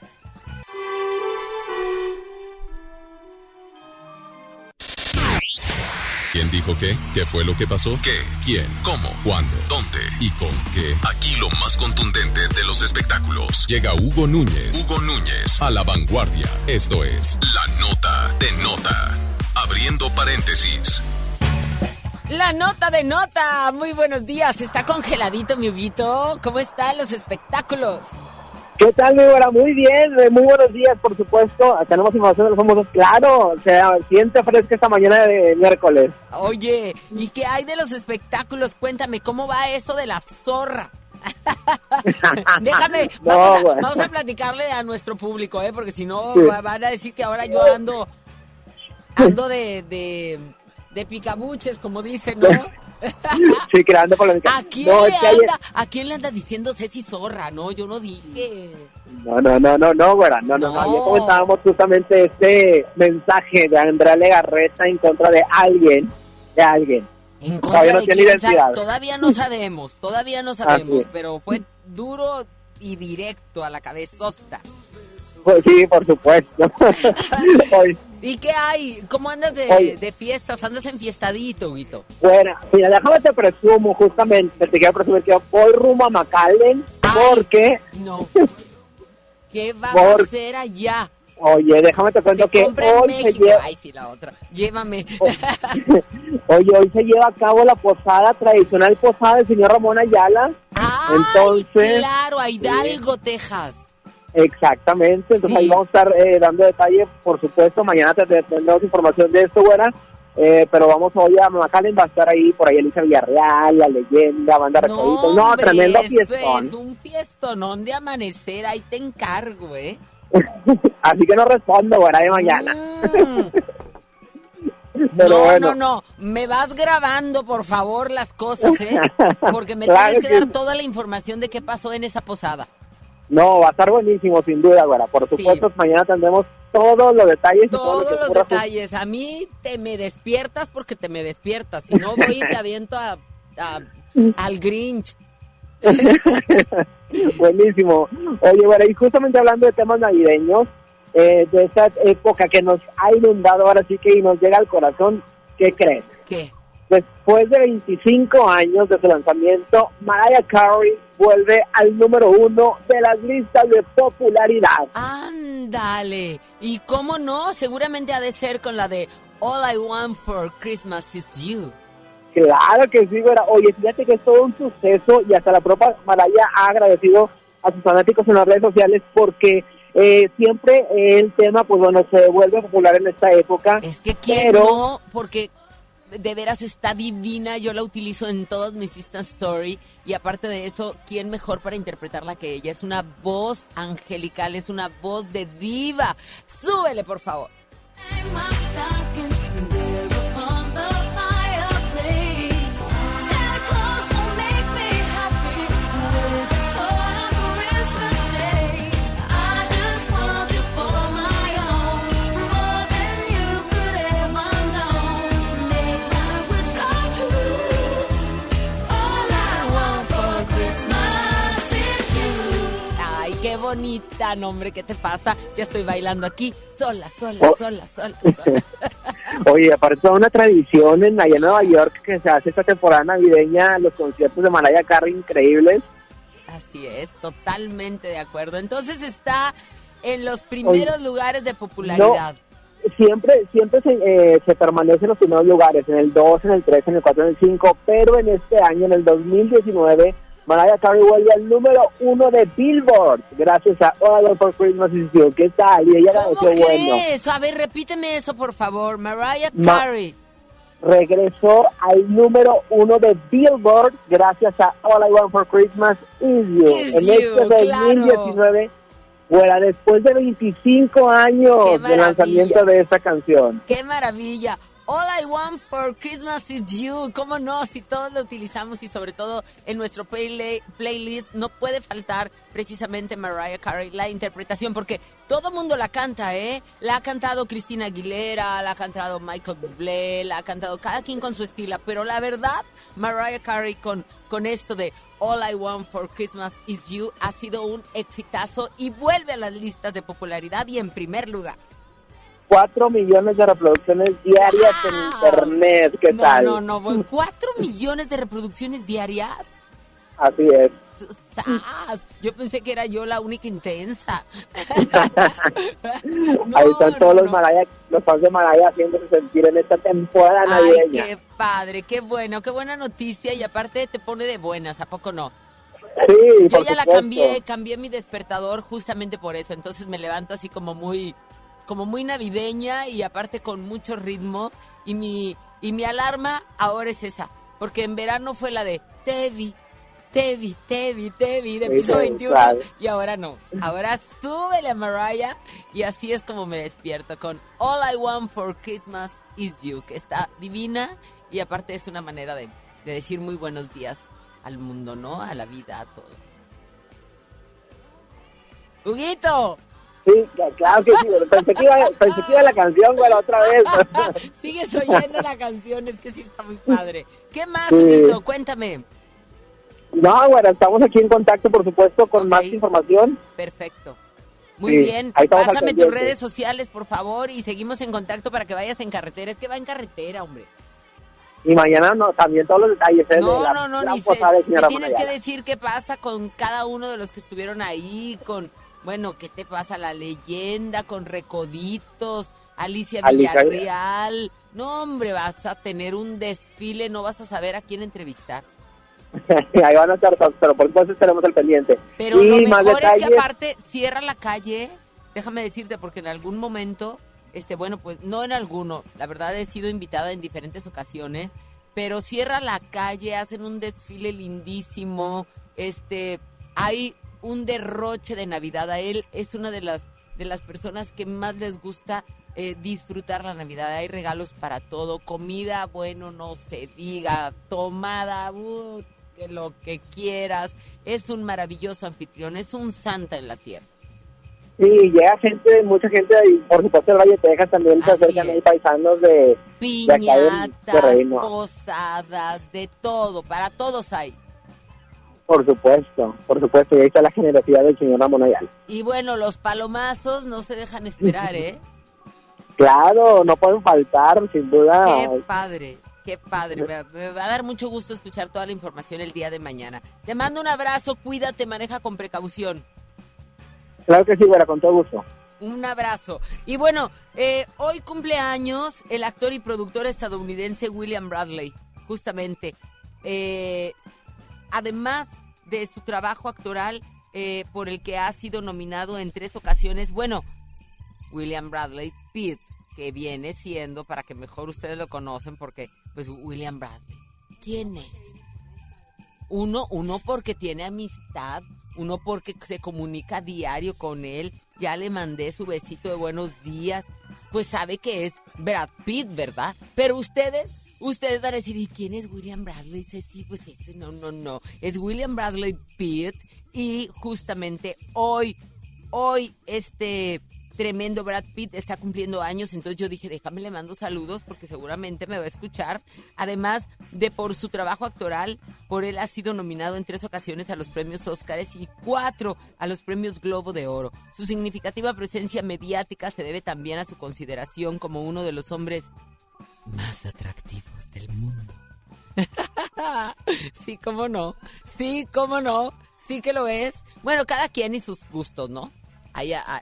¿Quién dijo qué? ¿Qué fue lo que pasó? ¿Qué? ¿Quién? ¿Cómo? ¿Cuándo? ¿Dónde? ¿Y con qué? Aquí lo más contundente de los espectáculos. Llega Hugo Núñez. Hugo Núñez a la vanguardia. Esto es La Nota de Nota. Abriendo paréntesis. La nota de nota. Muy buenos días. Está congeladito, mi Huguito. ¿Cómo están los espectáculos? ¿Qué tal, mi hora? Muy bien, eh, muy buenos días, por supuesto. Tenemos información de los famosos, claro. O sea, siente fresca esta mañana de miércoles. Oye, ¿y qué hay de los espectáculos? Cuéntame, ¿cómo va eso de la zorra? Déjame, vamos, a, platicarle a nuestro público, ¿eh? Porque si no, van a decir que ahora yo ando, ando de de picabuches, como dicen, ¿no? sí, creando polémica. ¿A quién, no, le anda, ¿A quién le anda diciendo Ceci Zorra? No, yo no dije. No, no, no, no, no, güera. No, no, no. Ayer comentábamos justamente este mensaje de Andrea Legarreta en contra de alguien, de alguien. En contra todavía no tiene identidad. Todavía no sabemos, todavía no sabemos, pero fue duro y directo a la cabezota. Pues sí, por supuesto. ¿Y qué hay? ¿Cómo andas de, fiestas? ¿Andas enfiestadito, Guito? Bueno, mira, déjame te presumo, justamente, te quiero presumir que voy rumbo a McAllen porque... No. ¿Qué vas a hacer allá? Oye, déjame te cuento que hoy se lleva... Ay, sí, la otra. Llévame. Oye, hoy se lleva a cabo la posada, tradicional posada del señor Ramón Ayala. Ay, Entonces, claro, a Hidalgo, Texas. Exactamente, entonces ahí vamos a estar eh, dando detalles, por supuesto, mañana tendremos información de esto, buena, eh, pero vamos hoy a McAllen, va a estar ahí, por ahí Elisa Villarreal, La Leyenda, Banda No, no tremendo fiestón. Es un fiestonón de amanecer, ahí te encargo, ¿eh? Así que no respondo, buena de mañana. Mm. Pero no, bueno. no, no. Me vas grabando, por favor, las cosas, ¿eh? Porque me Claro tienes que que dar toda la información de qué pasó en esa posada. No, va a estar buenísimo, sin duda, güera. Por Sí. supuesto, mañana tendremos todos los detalles. y todo lo Todos los detalles. A mí te me despiertas porque te me despiertas. Si no, voy y te aviento a, a- al Grinch. Buenísimo. Oye, bueno, y justamente hablando de temas navideños, eh, de esta época que nos ha inundado ahora sí que y nos llega al corazón, ¿qué crees? ¿Qué? Después de 25 años de su lanzamiento, Mariah Carey vuelve al número uno de las listas de popularidad. Ándale. Y cómo no, seguramente ha de ser con la de All I Want for Christmas is You. Claro que sí, güera. Oye, fíjate que es todo un suceso y hasta la propia Mariah ha agradecido a sus fanáticos en las redes sociales porque eh, siempre el tema, pues bueno, se vuelve popular en esta época. Es que quién pero... no, porque de veras está divina, yo la utilizo en todos mis Insta Story y aparte de eso, ¿quién mejor para interpretarla que ella? Es una voz angelical, es una voz de diva. Súbele, por favor. Bonita, nombre, ¿qué te pasa? Ya estoy bailando aquí, sola, sola, Oh. sola, sola, sola. Oye, aparte toda una tradición en allá en Nueva York que se hace esta temporada navideña, los conciertos de Mariah Carey increíbles. Así es, totalmente de acuerdo. Entonces está en los primeros lugares de popularidad. Siempre, siempre se, eh, se permanece en los primeros lugares, en el 2, en el 3, en el 4, en el 5, pero en este año, en el 2019, Mariah Carey vuelve al número uno de Billboard, gracias a All I Want for Christmas is You. ¿Qué tal? Y ella ¿Cómo agradeció, bueno. crees? A ver, repíteme eso, por favor. Mariah Ma- Carey. regresó al número uno de Billboard gracias a All I Want for Christmas Is You. Is en You, este claro. 2019, fuera después de 25 años de lanzamiento de esta canción. ¡Qué maravilla! All I want for Christmas is you. ¿Cómo no? Si todos lo utilizamos y sobre todo en nuestro playlist no puede faltar precisamente Mariah Carey, la interpretación, porque todo mundo la canta, ¿eh? La ha cantado Cristina Aguilera, la ha cantado Michael Bublé, la ha cantado cada quien con su estilo, pero la verdad, Mariah Carey con, con esto de All I want for Christmas is you ha sido un exitazo y vuelve a las listas de popularidad y en primer lugar. 4 millones de reproducciones diarias en internet. ¿Qué no, tal? No, no, no. ¿Cuatro millones de reproducciones diarias? Así es. ¡Sas! Yo pensé que era yo la única intensa. Ahí están todos los Mariah, los fans de Mariah haciéndose sentir en esta temporada Ay, navideña. qué padre, qué bueno, qué buena noticia y aparte te pone de buenas, ¿a poco no? Sí, Yo por ya la cambié, cambié mi despertador justamente por eso, entonces me levanto así como muy, como muy navideña y aparte con mucho ritmo y mi, y mi alarma ahora es esa, porque en verano fue la de Tevi, Tevi, Tevi, Tevi de piso sí, 21 claro. y ahora no, ahora súbele a Mariah y así es como me despierto con All I Want for Christmas is You, que está divina y aparte es una manera de, de decir muy buenos días al mundo, ¿no? A la vida, a todo. ¡Huguito! Sí, claro que sí. Pensé que iba, pensé que iba la canción, güey, la otra vez. Sigues oyendo la canción, es que sí está muy padre. ¿Qué más, Sí. Cuéntame. No, bueno, estamos aquí en contacto, por supuesto, con más información. Perfecto. Muy Sí, bien. Pásame tus redes sociales, por favor, y seguimos en contacto para que vayas en carretera. Es que va en carretera, hombre. Y mañana no, también todos los detalles. ¿eh? de No, la no, no, ni posada señora tienes que decir qué pasa con cada uno de los que estuvieron ahí, con, bueno, qué te pasa, la leyenda, con Recoditos, Alicia Alicia Villarreal. No, hombre, vas a tener un desfile, no vas a saber a quién entrevistar. Ahí van a estar todos, pero por supuesto estaremos al pendiente. Pero y lo más mejor es detalles. que aparte cierra la calle, déjame decirte, porque en algún momento, este, bueno, pues no en alguno, la verdad he sido invitada en diferentes ocasiones, pero cierra la calle, hacen un desfile lindísimo, este, hay un derroche de Navidad a él, es una de las de las personas que más les gusta eh, disfrutar la Navidad. Hay regalos para todo, comida, bueno, no se diga, tomada, uh, lo que quieras. Es un maravilloso anfitrión, es un santa en la tierra. Sí, llega gente, mucha gente, y por supuesto el Valle de Texas también se acercan ahí paisanos de... Piñatas, posadas, de todo, para todos hay. Por supuesto, por supuesto, y ahí está la generosidad del señor Ramón Ayala. Y bueno, los palomazos no se dejan esperar, ¿eh? claro, no pueden faltar, sin duda. Qué padre, qué padre. Me, me, va a dar mucho gusto escuchar toda la información el día de mañana. Te mando un abrazo, cuídate, maneja con precaución. Claro que sí, güera, con todo gusto. Un abrazo. Y bueno, eh, hoy cumpleaños el actor y productor estadounidense William Bradley, justamente. Eh, además de su trabajo actoral eh, por el que ha sido nominado en tres ocasiones, bueno, William Bradley Pitt, que viene siendo, para que mejor ustedes lo conocen, porque, pues, William Bradley, ¿quién es? Uno, uno porque tiene amistad uno porque se comunica diario con él, ya le mandé su besito de buenos días, pues sabe que es Brad Pitt, ¿verdad? Pero ustedes, ustedes van a decir, ¿y quién es William Bradley? Dice, sí, pues ese, no, no, no, es William Bradley Pitt y justamente hoy, hoy este tremendo Brad Pitt está cumpliendo años, entonces yo dije, déjame le mando saludos porque seguramente me va a escuchar. Además de por su trabajo actoral, por él ha sido nominado en tres ocasiones a los premios Óscares y cuatro a los premios Globo de Oro. Su significativa presencia mediática se debe también a su consideración como uno de los hombres más atractivos del mundo. sí, cómo no. Sí, cómo no. Sí que lo es. Bueno, cada quien y sus gustos, ¿no?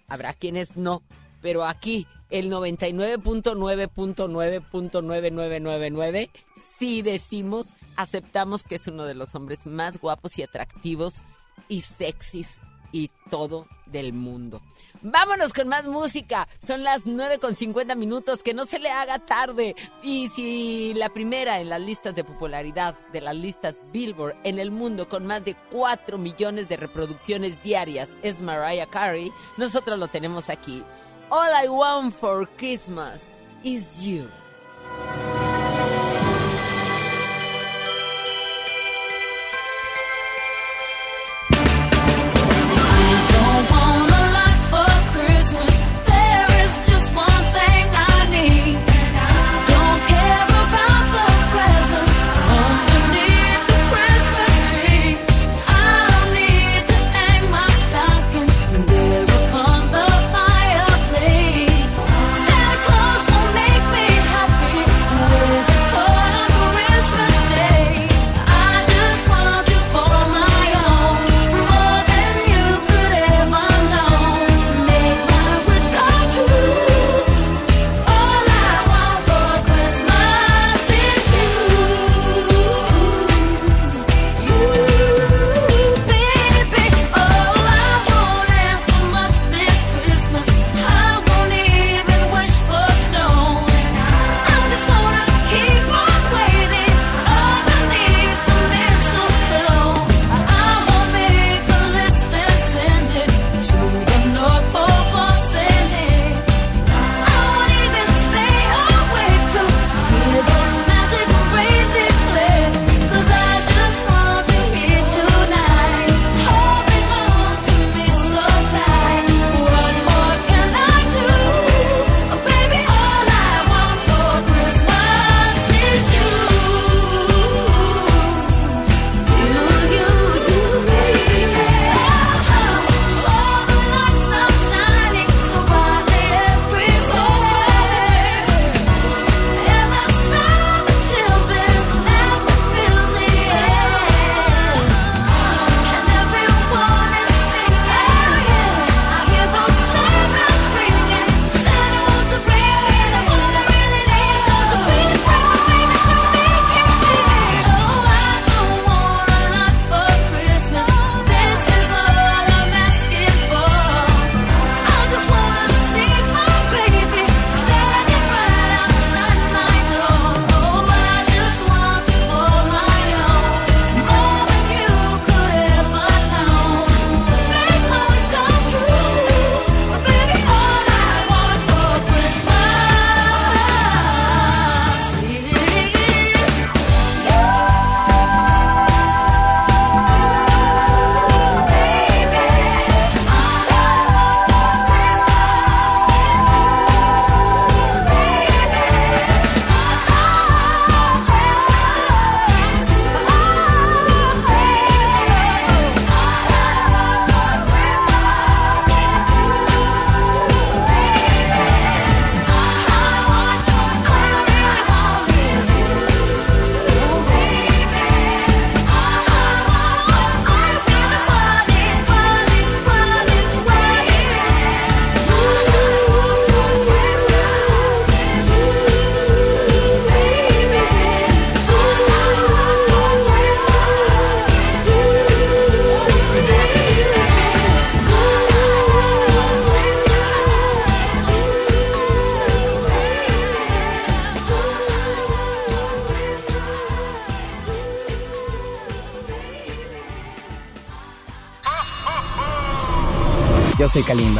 Habrá quienes no, pero aquí el 99.9.9.9999 sí decimos, aceptamos que es uno de los hombres más guapos y atractivos y sexys y todo del mundo. Vámonos con más música. Son las 9 con 50 minutos. Que no se le haga tarde. Y si la primera en las listas de popularidad de las listas Billboard en el mundo con más de 4 millones de reproducciones diarias es Mariah Carey, nosotros lo tenemos aquí. All I want for Christmas is you.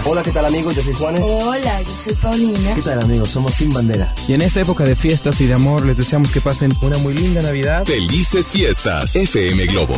Hola, ¿qué tal amigos? Yo soy Juanes. Hola, yo soy Paulina. ¿Qué tal amigos? Somos Sin Bandera. Y en esta época de fiestas y de amor les deseamos que pasen una muy linda Navidad. Felices fiestas, FM Globo.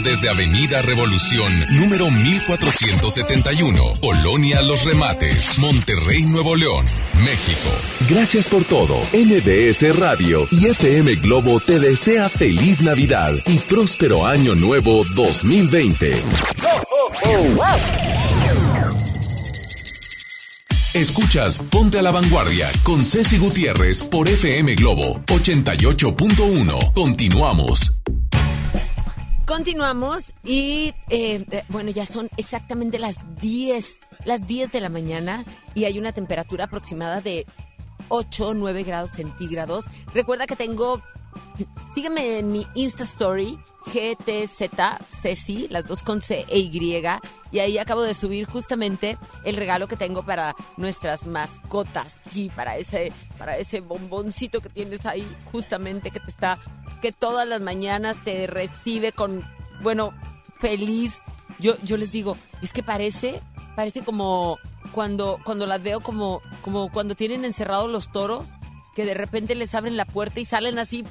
Desde Avenida Revolución, número 1471. Colonia Los Remates. Monterrey, Nuevo León, México. Gracias por todo. MBS Radio y FM Globo te desea feliz Navidad y próspero año nuevo 2020. Escuchas Ponte a la Vanguardia con Ceci Gutiérrez por FM Globo 88.1. Continuamos. Continuamos y eh, eh, bueno, ya son exactamente las 10, las 10 de la mañana y hay una temperatura aproximada de 8 o 9 grados centígrados. Recuerda que tengo, sígueme en mi Insta Story, GTZ, Ceci, las dos con C e Y. Y ahí acabo de subir justamente el regalo que tengo para nuestras mascotas. Sí, para ese, para ese bomboncito que tienes ahí, justamente que te está, que todas las mañanas te recibe con, bueno, feliz. Yo, yo les digo, es que parece, parece como cuando, cuando las veo como, como cuando tienen encerrados los toros que de repente les abren la puerta y salen así,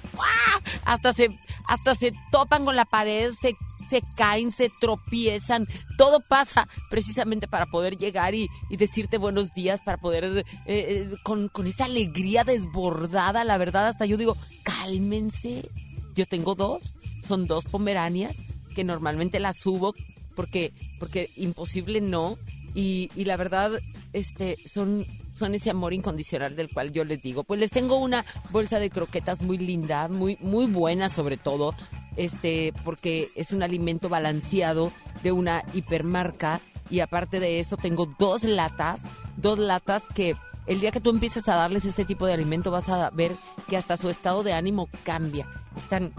hasta se, hasta se topan con la pared, se, se caen, se tropiezan, todo pasa precisamente para poder llegar y, y decirte buenos días, para poder, eh, eh, con, con esa alegría desbordada, la verdad, hasta yo digo, cálmense, yo tengo dos, son dos pomeranias, que normalmente las subo porque, porque imposible no, y, y la verdad, este, son son ese amor incondicional del cual yo les digo. Pues les tengo una bolsa de croquetas muy linda, muy, muy buena sobre todo, este, porque es un alimento balanceado de una hipermarca y aparte de eso tengo dos latas, dos latas que el día que tú empieces a darles este tipo de alimento vas a ver que hasta su estado de ánimo cambia. Están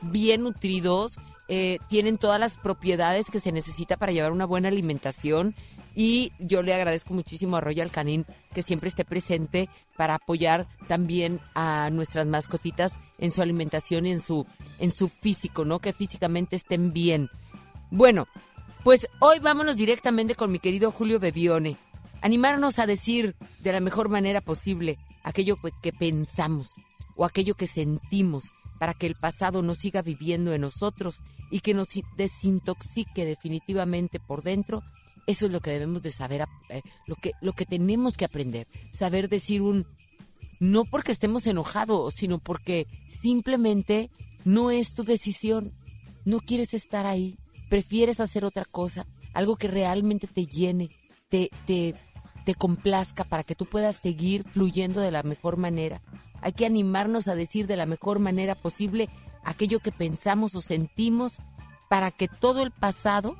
bien nutridos, eh, tienen todas las propiedades que se necesita para llevar una buena alimentación y yo le agradezco muchísimo a Royal Canin que siempre esté presente para apoyar también a nuestras mascotitas en su alimentación y en su, en su físico, ¿no? Que físicamente estén bien. Bueno, pues hoy vámonos directamente con mi querido Julio Bebione. Animarnos a decir de la mejor manera posible aquello que pensamos o aquello que sentimos para que el pasado no siga viviendo en nosotros y que nos desintoxique definitivamente por dentro eso es lo que debemos de saber, eh, lo, que, lo que tenemos que aprender. Saber decir un no porque estemos enojados, sino porque simplemente no es tu decisión. No quieres estar ahí, prefieres hacer otra cosa, algo que realmente te llene, te, te, te complazca para que tú puedas seguir fluyendo de la mejor manera. Hay que animarnos a decir de la mejor manera posible aquello que pensamos o sentimos para que todo el pasado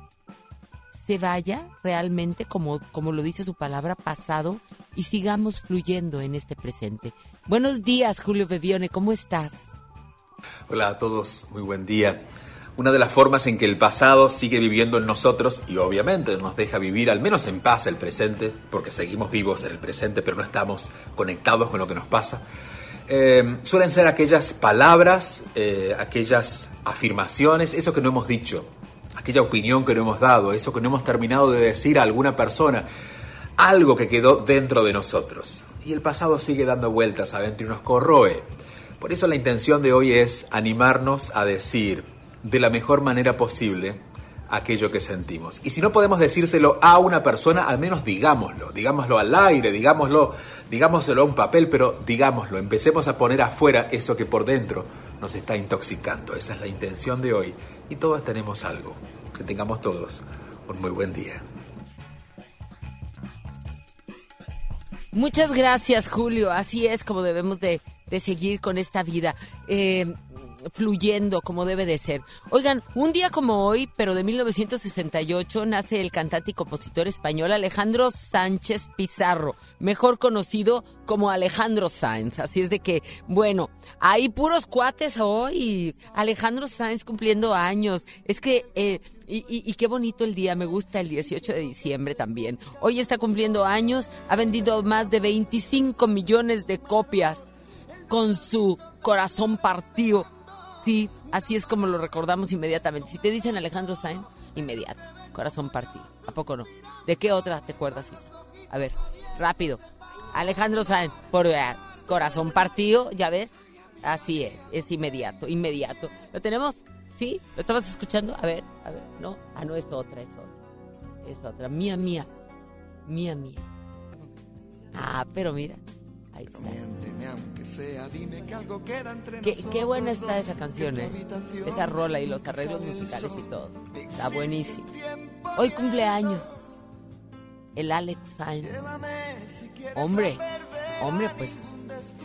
se vaya realmente, como, como lo dice su palabra, pasado y sigamos fluyendo en este presente. Buenos días, Julio Bebione, ¿cómo estás? Hola a todos, muy buen día. Una de las formas en que el pasado sigue viviendo en nosotros y obviamente nos deja vivir al menos en paz el presente, porque seguimos vivos en el presente, pero no estamos conectados con lo que nos pasa, eh, suelen ser aquellas palabras, eh, aquellas afirmaciones, eso que no hemos dicho, aquella opinión que no hemos dado, eso que no hemos terminado de decir a alguna persona, algo que quedó dentro de nosotros. Y el pasado sigue dando vueltas adentro y nos corroe. Por eso la intención de hoy es animarnos a decir de la mejor manera posible aquello que sentimos. Y si no podemos decírselo a una persona, al menos digámoslo, digámoslo al aire, digámoslo, digámoslo a un papel, pero digámoslo, empecemos a poner afuera eso que por dentro nos está intoxicando. Esa es la intención de hoy. Y todos tenemos algo. Que tengamos todos un muy buen día. Muchas gracias, Julio. Así es como debemos de, de seguir con esta vida. Eh, fluyendo como debe de ser. Oigan, un día como hoy, pero de 1968, nace el cantante y compositor español Alejandro Sánchez Pizarro, mejor conocido como Alejandro Sáenz. Así es de que, bueno, hay puros cuates hoy. Alejandro Sáenz cumpliendo años. Es que... Eh, y, y, qué bonito el día, me gusta el 18 de diciembre también. Hoy está cumpliendo años, ha vendido más de 25 millones de copias con su corazón partido. Sí, así es como lo recordamos inmediatamente. Si te dicen Alejandro Sainz, inmediato, corazón partido. ¿A poco no? ¿De qué otra te acuerdas, Isa? A ver, rápido. Alejandro Sainz, por eh, corazón partido, ¿ya ves? Así es, es inmediato, inmediato. ¿Lo tenemos? ¿Sí? ¿Lo estabas escuchando? A ver, a ver, no. Ah, no, es otra, es otra. Es otra. Mía, mía. Mía, mía. Ah, pero mira. Ahí está. Qué, qué buena está esa canción, ¿eh? Esa rola y los arreglos musicales y todo. Está buenísimo. Hoy cumpleaños. El Alex Sainz. Hombre, hombre, pues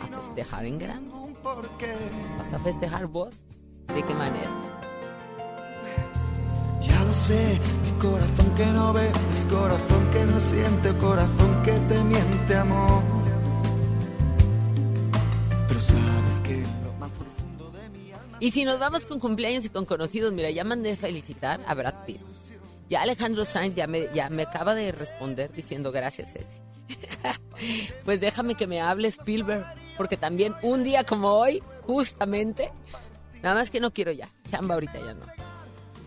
a festejar en grande. ¿Vas a festejar vos? ¿De qué manera? Ya lo sé, mi corazón que no ve, es corazón que no siente, corazón que te miente, amor. Y si nos vamos con cumpleaños y con conocidos, mira, ya mandé felicitar a Brad Pitt. Ya Alejandro Sainz ya me, ya me acaba de responder diciendo gracias, Ceci. pues déjame que me hable Spielberg, porque también un día como hoy, justamente, nada más que no quiero ya, chamba ahorita ya no.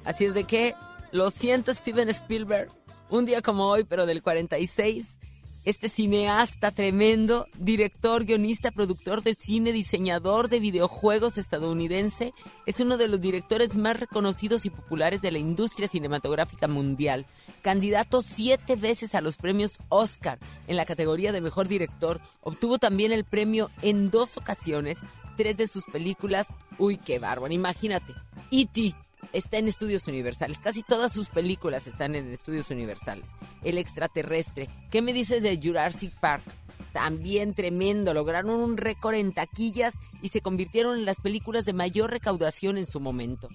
Así es de que, lo siento Steven Spielberg, un día como hoy, pero del 46, este cineasta tremendo, director, guionista, productor de cine, diseñador de videojuegos estadounidense, es uno de los directores más reconocidos y populares de la industria cinematográfica mundial. Candidato siete veces a los premios Oscar en la categoría de mejor director, obtuvo también el premio en dos ocasiones, tres de sus películas. Uy, qué bárbaro, imagínate. E.T está en estudios universales. Casi todas sus películas están en estudios universales. El extraterrestre. ¿Qué me dices de Jurassic Park? También tremendo. Lograron un récord en taquillas y se convirtieron en las películas de mayor recaudación en su momento.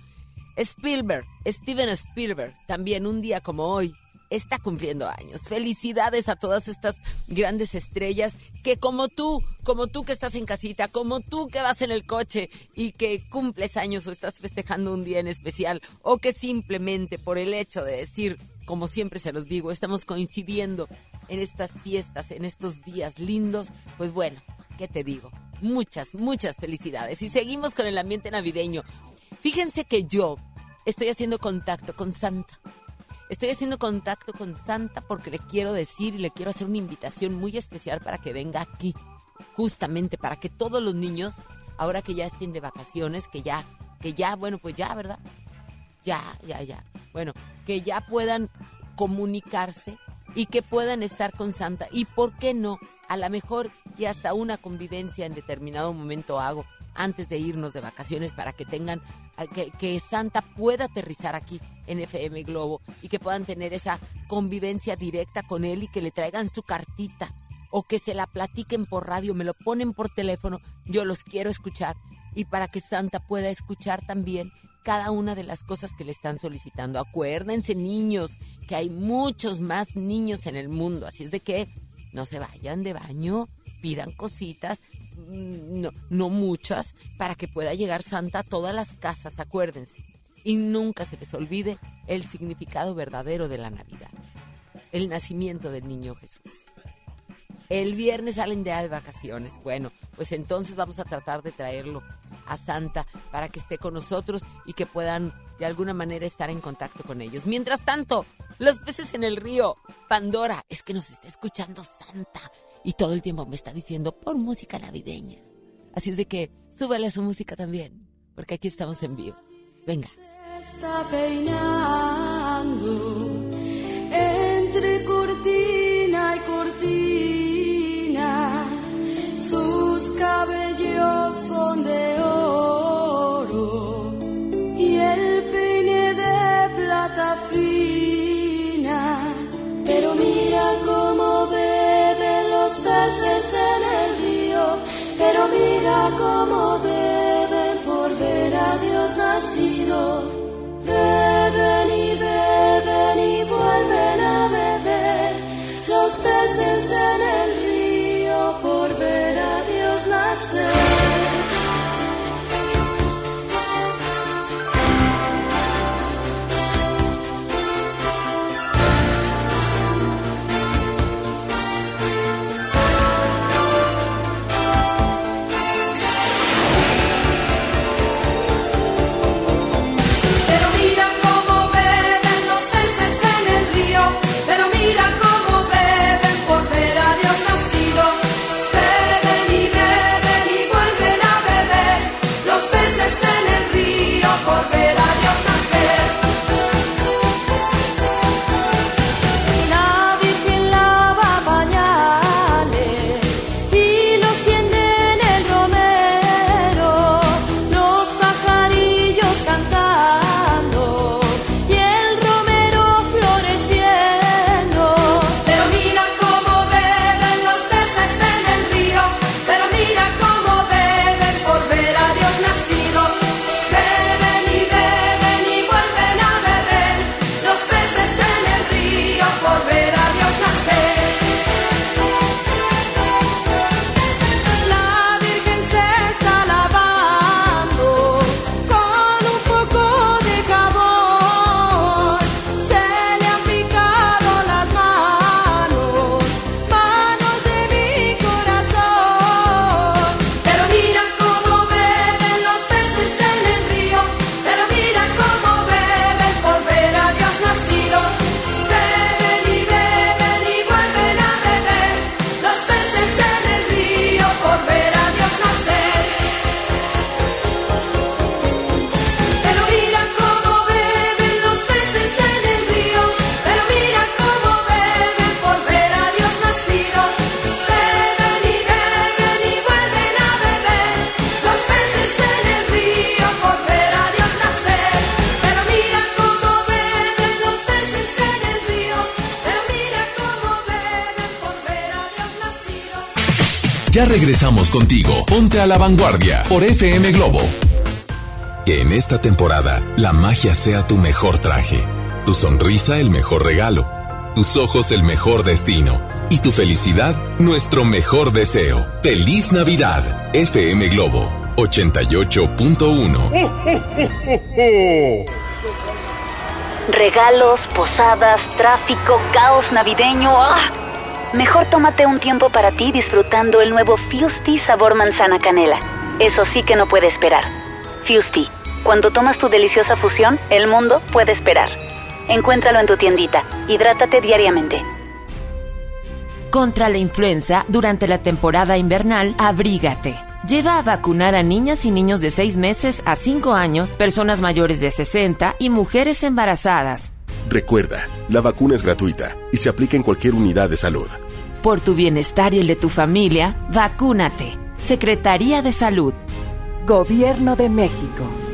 Spielberg, Steven Spielberg, también un día como hoy, está cumpliendo años. Felicidades a todas estas grandes estrellas que como tú, como tú que estás en casita, como tú que vas en el coche y que cumples años o estás festejando un día en especial o que simplemente por el hecho de decir, como siempre se los digo, estamos coincidiendo en estas fiestas, en estos días lindos, pues bueno, ¿qué te digo? Muchas, muchas felicidades. Y seguimos con el ambiente navideño. Fíjense que yo estoy haciendo contacto con Santa. Estoy haciendo contacto con Santa porque le quiero decir y le quiero hacer una invitación muy especial para que venga aquí. Justamente para que todos los niños, ahora que ya estén de vacaciones, que ya, que ya, bueno, pues ya, ¿verdad? Ya, ya, ya. Bueno, que ya puedan comunicarse y que puedan estar con Santa. Y por qué no, a lo mejor y hasta una convivencia en determinado momento hago antes de irnos de vacaciones para que tengan, que, Santa pueda aterrizar aquí en FM Globo y que puedan tener esa convivencia directa con él y que le traigan su cartita o que se la platiquen por radio, me lo ponen por teléfono, yo los quiero escuchar y para que Santa pueda escuchar también cada una de las cosas que le están solicitando. Acuérdense niños que hay muchos más niños en el mundo, así es de que no se vayan de baño, pidan cositas, no, no muchas, para que pueda llegar Santa a todas las casas, acuérdense. Y nunca se les olvide el significado verdadero de la Navidad, el nacimiento del niño Jesús. El viernes salen de vacaciones. Bueno, pues entonces vamos a tratar de traerlo a Santa para que esté con nosotros y que puedan de alguna manera estar en contacto con ellos. Mientras tanto, los peces en el río, Pandora, es que nos está escuchando Santa y todo el tiempo me está diciendo por música navideña. Así es de que súbale su música también, porque aquí estamos en vivo. Venga. Está peinando entre cortina y cortina. Sus cabellos son de oro mira cómo beben por ver a Dios nacido. Regresamos contigo. Ponte a la vanguardia por FM Globo. Que en esta temporada la magia sea tu mejor traje, tu sonrisa el mejor regalo, tus ojos el mejor destino y tu felicidad nuestro mejor deseo. Feliz Navidad. FM Globo 88.1. Regalos, posadas, tráfico, caos navideño. ¡Ah! Mejor tómate un tiempo para ti disfrutando el nuevo Fusti sabor manzana canela. Eso sí que no puede esperar. Fusti, cuando tomas tu deliciosa fusión, el mundo puede esperar. Encuéntralo en tu tiendita. Hidrátate diariamente. Contra la influenza, durante la temporada invernal, abrígate. Lleva a vacunar a niñas y niños de 6 meses a 5 años, personas mayores de 60 y mujeres embarazadas. Recuerda, la vacuna es gratuita y se aplica en cualquier unidad de salud. Por tu bienestar y el de tu familia, vacúnate. Secretaría de Salud. Gobierno de México.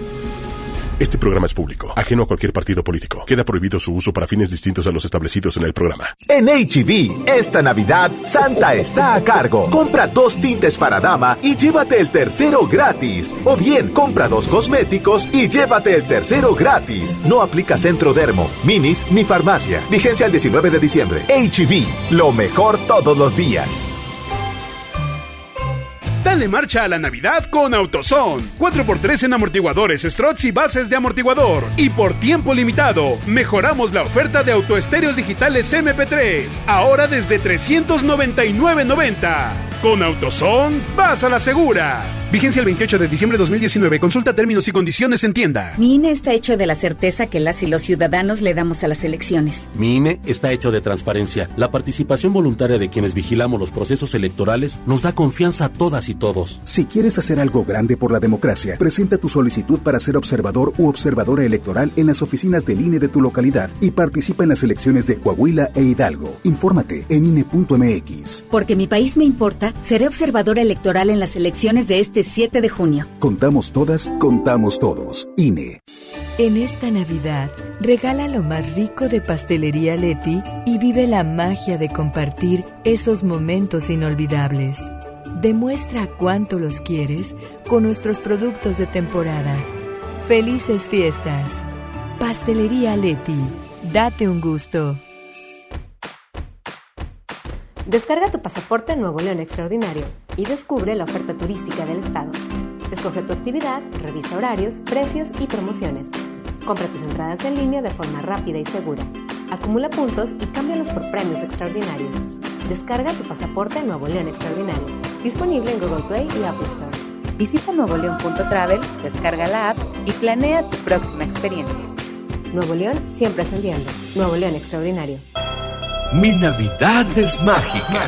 Este programa es público, ajeno a cualquier partido político. Queda prohibido su uso para fines distintos a los establecidos en el programa. En HB, esta Navidad, Santa está a cargo. Compra dos tintes para dama y llévate el tercero gratis. O bien, compra dos cosméticos y llévate el tercero gratis. No aplica Centro Dermo, Minis ni farmacia. Vigencia el 19 de diciembre. HB, lo mejor todos los días. Dale marcha a la Navidad con AutoZone. 4x3 en amortiguadores, struts y bases de amortiguador. Y por tiempo limitado, mejoramos la oferta de autoestéreos digitales MP3. Ahora desde 399.90. Con AutoZone, vas a la segura. Vigencia el 28 de diciembre de 2019. Consulta términos y condiciones en tienda. Mi INE está hecho de la certeza que las y los ciudadanos le damos a las elecciones. Mi INE está hecho de transparencia. La participación voluntaria de quienes vigilamos los procesos electorales nos da confianza a todas y todos. Si quieres hacer algo grande por la democracia, presenta tu solicitud para ser observador u observadora electoral en las oficinas del INE de tu localidad y participa en las elecciones de Coahuila e Hidalgo. Infórmate en INE.mx. Porque mi país me importa, seré observadora electoral en las elecciones de este 7 de junio. Contamos todas, contamos todos. INE. En esta Navidad, regala lo más rico de Pastelería Leti y vive la magia de compartir esos momentos inolvidables. Demuestra cuánto los quieres con nuestros productos de temporada. Felices fiestas. Pastelería Leti. Date un gusto. Descarga tu pasaporte Nuevo León Extraordinario y descubre la oferta turística del estado. Escoge tu actividad, revisa horarios, precios y promociones. Compra tus entradas en línea de forma rápida y segura. Acumula puntos y cámbialos por premios extraordinarios. Descarga tu pasaporte Nuevo León Extraordinario. Disponible en Google Play y Apple Store. Visita nuevoleón.travel, descarga la app y planea tu próxima experiencia. Nuevo León siempre ascendiendo. Nuevo León Extraordinario. Mi Navidad es mágica.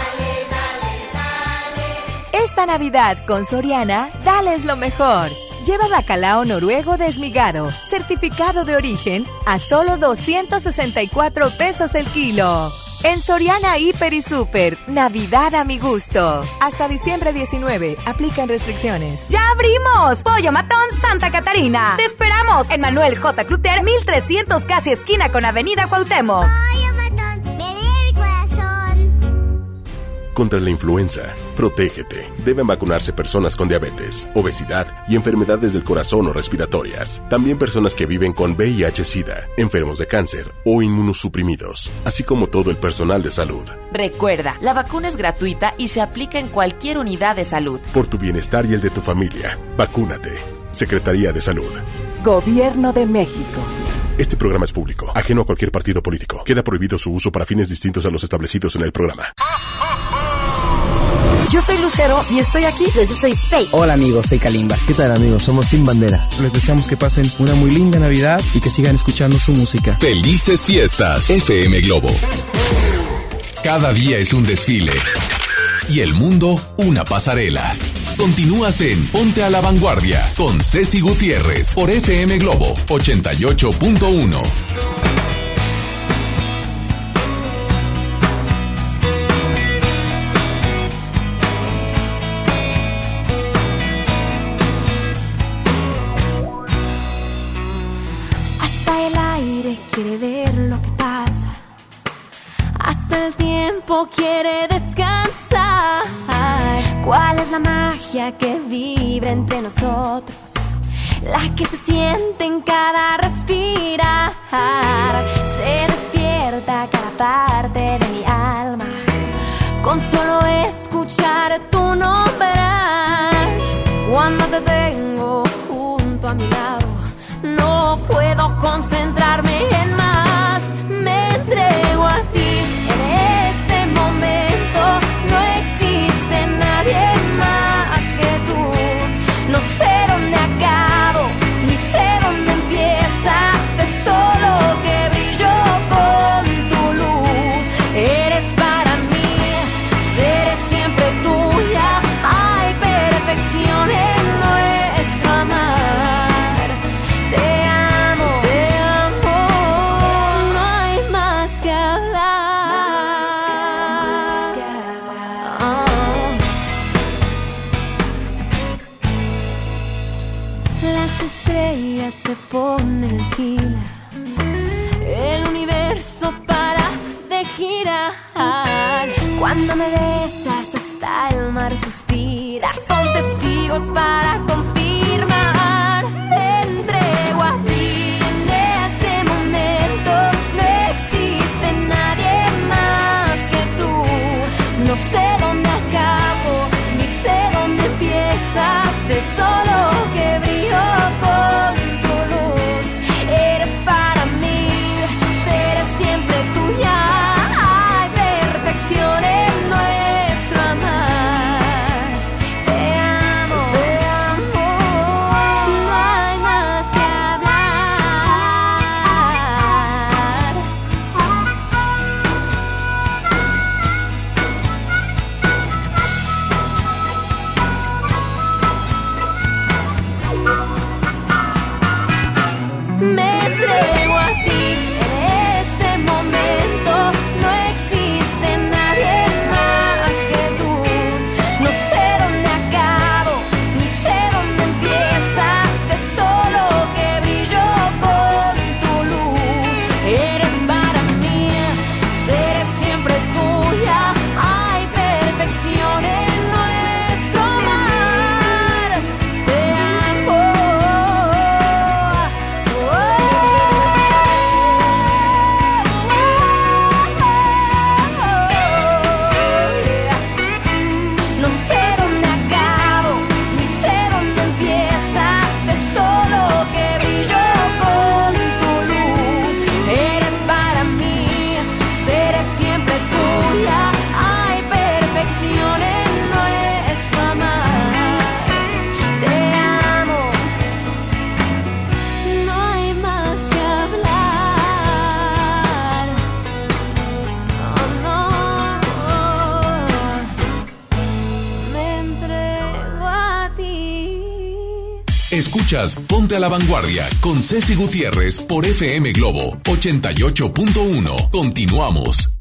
Navidad con Soriana, dales lo mejor. Lleva bacalao noruego desmigado, certificado de origen, a solo 264 pesos el kilo. En Soriana Hiper y Super, Navidad a mi gusto. Hasta diciembre 19, aplican restricciones. ¡Ya abrimos! Pollo Matón Santa Catarina. Te esperamos en Manuel J. Cluter, 1300 casi esquina con Avenida Cuauhtémoc. Contra la influenza, protégete. Deben vacunarse personas con diabetes, obesidad y enfermedades del corazón o respiratorias. También personas que viven con VIH-Sida, enfermos de cáncer o inmunosuprimidos, así como todo el personal de salud. Recuerda, la vacuna es gratuita y se aplica en cualquier unidad de salud. Por tu bienestar y el de tu familia, vacúnate. Secretaría de Salud. Gobierno de México. Este programa es público, ajeno a cualquier partido político. Queda prohibido su uso para fines distintos a los establecidos en el programa. Yo soy Lucero y estoy aquí. Yo soy Faye. Hola amigos, soy Kalimba. ¿Qué tal amigos? Somos Sin Bandera. Les deseamos que pasen una muy linda Navidad y que sigan escuchando su música. Felices fiestas, FM Globo. Cada día es un desfile y el mundo una pasarela. Continúas en Ponte a la Vanguardia con Ceci Gutiérrez por FM Globo 88.1. quiere descansar. ¿Cuál es la magia que vibra entre nosotros? La que se siente en cada respirar. Se despierta cada parte de mi alma. Con solo escuchar tu nombre. Cuando te tengo junto a mi lado. No puedo concentrarme en más. A la Vanguardia con Ceci Gutiérrez por FM Globo 88.1. Continuamos.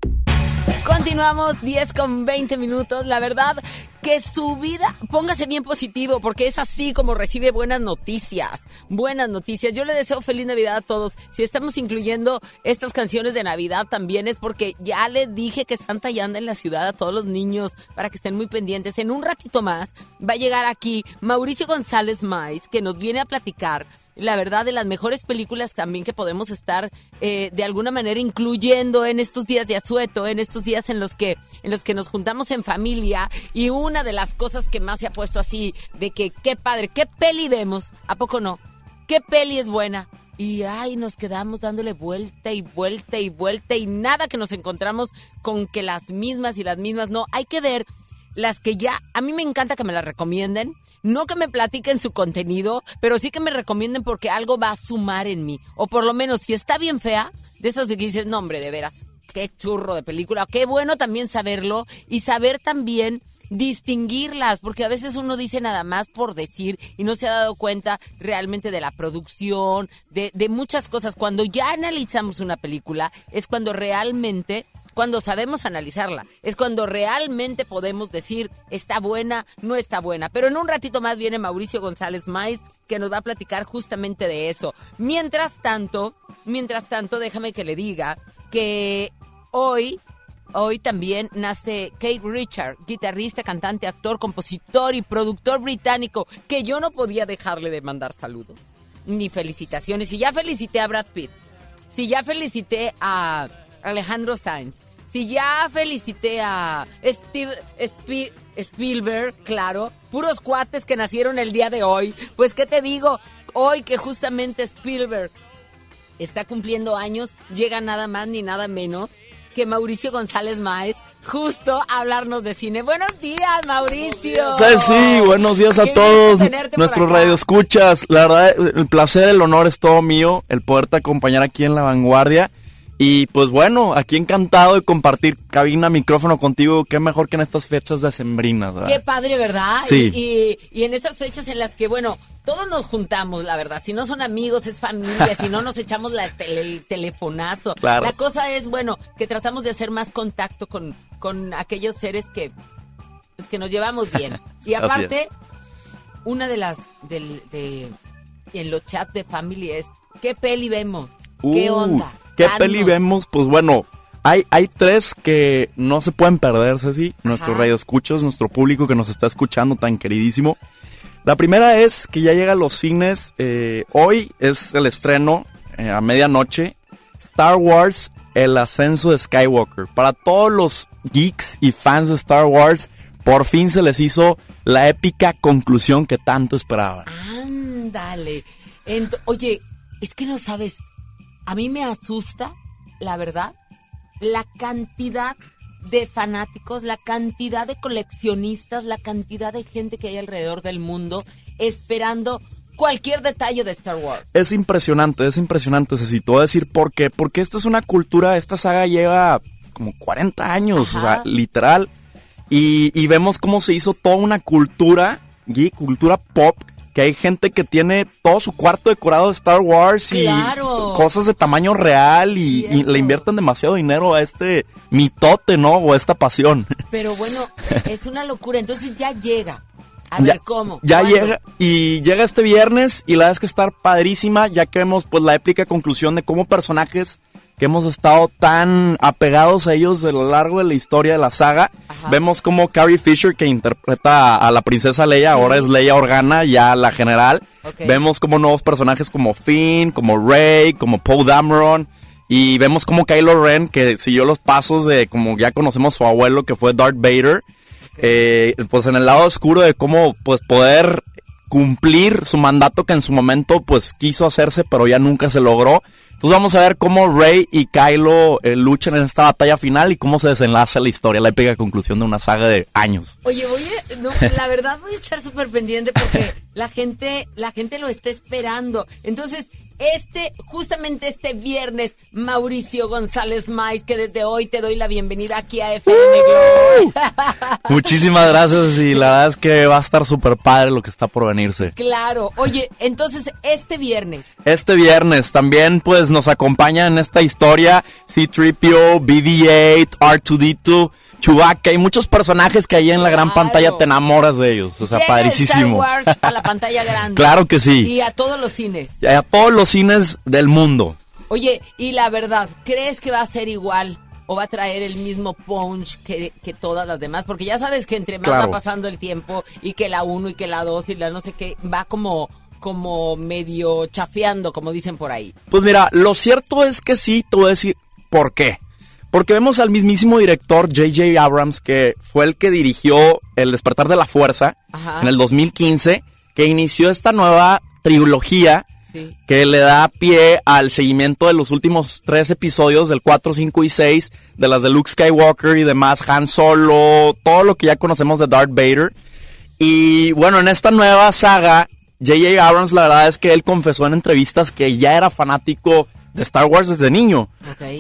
Continuamos 10 con 20 minutos. La verdad que su vida, póngase bien positivo, porque es así como recibe buenas noticias. Buenas noticias. Yo le deseo feliz Navidad a todos. Si estamos incluyendo estas canciones de Navidad también es porque ya le dije que Santa ya anda en la ciudad a todos los niños para que estén muy pendientes. En un ratito más va a llegar aquí Mauricio González Mais, que nos viene a platicar la verdad, de las mejores películas también que podemos estar eh, de alguna manera incluyendo en estos días de asueto, en estos días en los que en los que nos juntamos en familia y una de las cosas que más se ha puesto así de que qué padre, qué peli vemos, a poco no, qué peli es buena. Y ay, nos quedamos dándole vuelta y vuelta y vuelta y nada que nos encontramos con que las mismas y las mismas no. Hay que ver las que ya, a mí me encanta que me las recomienden, no que me platiquen su contenido, pero sí que me recomienden porque algo va a sumar en mí. O por lo menos, si está bien fea, de esas de que dices, no hombre, de veras, qué churro de película, qué bueno también saberlo y saber también distinguirlas, porque a veces uno dice nada más por decir y no se ha dado cuenta realmente de la producción, de, muchas cosas. Cuando ya analizamos una película, es cuando realmente cuando sabemos analizarla, es cuando realmente podemos decir está buena, no está buena. Pero en un ratito más viene Mauricio González Maiz que nos va a platicar justamente de eso. Mientras tanto, mientras tanto, déjame que le diga que hoy Hoy también nace Kate Richard, guitarrista, cantante, actor, compositor y productor británico, que yo no podía dejarle de mandar saludos ni felicitaciones. Si ya felicité a Brad Pitt, si ya felicité a Alejandro Sainz, si ya felicité a Steve, Spielberg, claro, puros cuates que nacieron el día de hoy, pues qué te digo, hoy que justamente Spielberg está cumpliendo años, llega nada más ni nada menos que Mauricio González Maez, justo a hablarnos de cine. Buenos días, Mauricio. Sí, buenos días a todos nuestros radioescuchas. La verdad, el placer, el honor es todo mío, el poderte acompañar aquí en La Vanguardia. Y pues bueno, aquí encantado de compartir cabina, micrófono contigo. Qué mejor que en estas fechas de sembrinas, ¿verdad? Qué padre, ¿verdad? Sí. Y, y, en estas fechas en las que, bueno, todos nos juntamos, la verdad. Si no son amigos, es familia. si no, nos echamos la el telefonazo. Claro. La cosa es, bueno, que tratamos de hacer más contacto con, con aquellos seres que, pues, que nos llevamos bien. Y aparte, una de las, del, de, en los chats de familia es, ¿qué peli vemos? ¿Qué Uh, onda? ¿Qué peli vemos? Pues bueno, hay, hay tres que no se pueden perder, Ceci. Nuestros radioescuchos, nuestro público que nos está escuchando tan queridísimo. La primera es que ya llega a los cines. eh, hoy es el estreno eh, a medianoche. Star Wars, el ascenso de Skywalker. Para todos los geeks y fans de Star Wars, por fin se les hizo la épica conclusión que tanto esperaban. Ándale. Ent- Oye, es que no sabes, a mí me asusta, la verdad, la cantidad de fanáticos, la cantidad de coleccionistas, la cantidad de gente que hay alrededor del mundo esperando cualquier detalle de Star Wars. Es impresionante, es impresionante, Ceci. Te voy a decir por qué. Porque esta es una cultura, esta saga lleva como 40 años, o sea, literal. Y, y vemos cómo se hizo toda una cultura, geek, cultura pop, que hay gente que tiene todo su cuarto decorado de Star Wars y Claro. cosas de tamaño real y, y le invierten demasiado dinero a este mitote, ¿no? O a esta pasión. Pero bueno, es una locura. Entonces ya llega. A Ya- ver cómo. Ya ¿Cuándo? llega y llega este viernes y la verdad es que estar padrísima ya que vemos pues la épica conclusión de cómo personajes que hemos estado tan apegados a ellos a lo largo de la historia de la saga. Vemos como Carrie Fisher que interpreta a, a la princesa Leia, ahora es Leia Organa, ya la general. Vemos como nuevos personajes como Finn, como Rey, como Poe Dameron. Y vemos como Kylo Ren, que siguió los pasos de como ya conocemos su abuelo, que fue Darth Vader. Eh, pues en el lado oscuro de cómo pues poder cumplir su mandato que en su momento pues quiso hacerse pero ya nunca se logró. Entonces vamos a ver cómo Rey y Kylo eh, luchan en esta batalla final y cómo se desenlaza la historia, la épica conclusión de una saga de años. Oye, voy no, la verdad voy a estar súper pendiente porque la gente, la gente lo está esperando. Entonces, este, justamente este viernes, Mauricio González Maiz, que desde hoy te doy la bienvenida aquí a FM Globo. Muchísimas gracias y la verdad es que va a estar súper padre lo que está por venirse. Claro. Oye, entonces, este viernes, Este viernes también pues nos acompaña en esta historia C-3PO, BB-8, R2-D2, Chewbacca y muchos personajes que ahí en la gran pantalla te enamoras de ellos. O sea, llega padricísimo. Star Wars a la pantalla grande. Claro que sí. Y a todos los cines. Y a todos los cines del mundo. Oye, y la verdad, ¿crees que va a ser igual o va a traer el mismo punch que, que todas las demás? Porque ya sabes que entre más Claro. va pasando el tiempo y que la 1 y que la 2 y la no sé qué, va como, como medio chafeando, como dicen por ahí. Pues mira, lo cierto es que sí, te voy a decir por qué. Porque vemos al mismísimo director J.J. Abrams, que fue el que dirigió El despertar de la fuerza Ajá. en el 2015, que inició esta nueva trilogía Que le da pie al seguimiento de los últimos tres episodios del 4, 5 y 6, de las de Luke Skywalker y demás, Han Solo, todo lo que ya conocemos de Darth Vader. Y bueno, en esta nueva saga, J.J. Abrams la verdad es que él confesó en entrevistas que ya era fanático de Star Wars desde niño.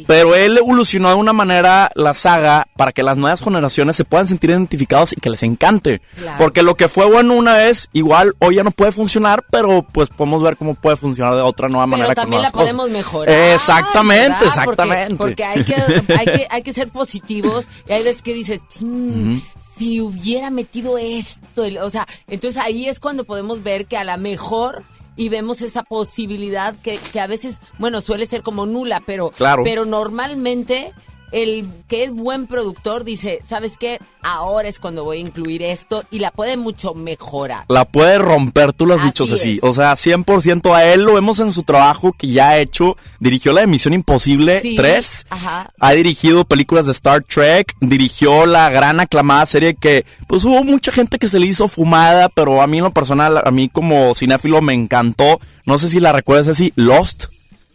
Pero él evolucionó de una manera la saga para que las nuevas generaciones se puedan sentir identificados y que les encante. Claro. Porque lo que fue bueno una vez, igual hoy ya no puede funcionar, pero pues podemos ver cómo puede funcionar de otra nueva manera. Pero con también la nuevas cosas. podemos mejorar. Exactamente, exactamente. Porque, hay, que, hay, que, hay que ser positivos y hay veces que dices, "Chin, Ujú. si hubiera metido esto, o sea, entonces ahí es cuando podemos ver que a la mejor y vemos esa posibilidad que, que a veces, bueno, suele ser como nula, pero, Claro. pero normalmente el que es buen productor dice, ¿sabes qué? Ahora es cuando voy a incluir esto y la puede mucho mejorar. La puede romper, tú lo has dicho, Así Ceci. es. O sea, 100% a él lo vemos en su trabajo que ya ha hecho. Dirigió la de Misión Imposible Sí, 3. Ajá. Ha dirigido películas de Star Trek. Dirigió la gran aclamada serie que, pues hubo mucha gente que se le hizo fumada, pero a mí en lo personal, a mí como cinéfilo me encantó. No sé si la recuerdas así, Lost.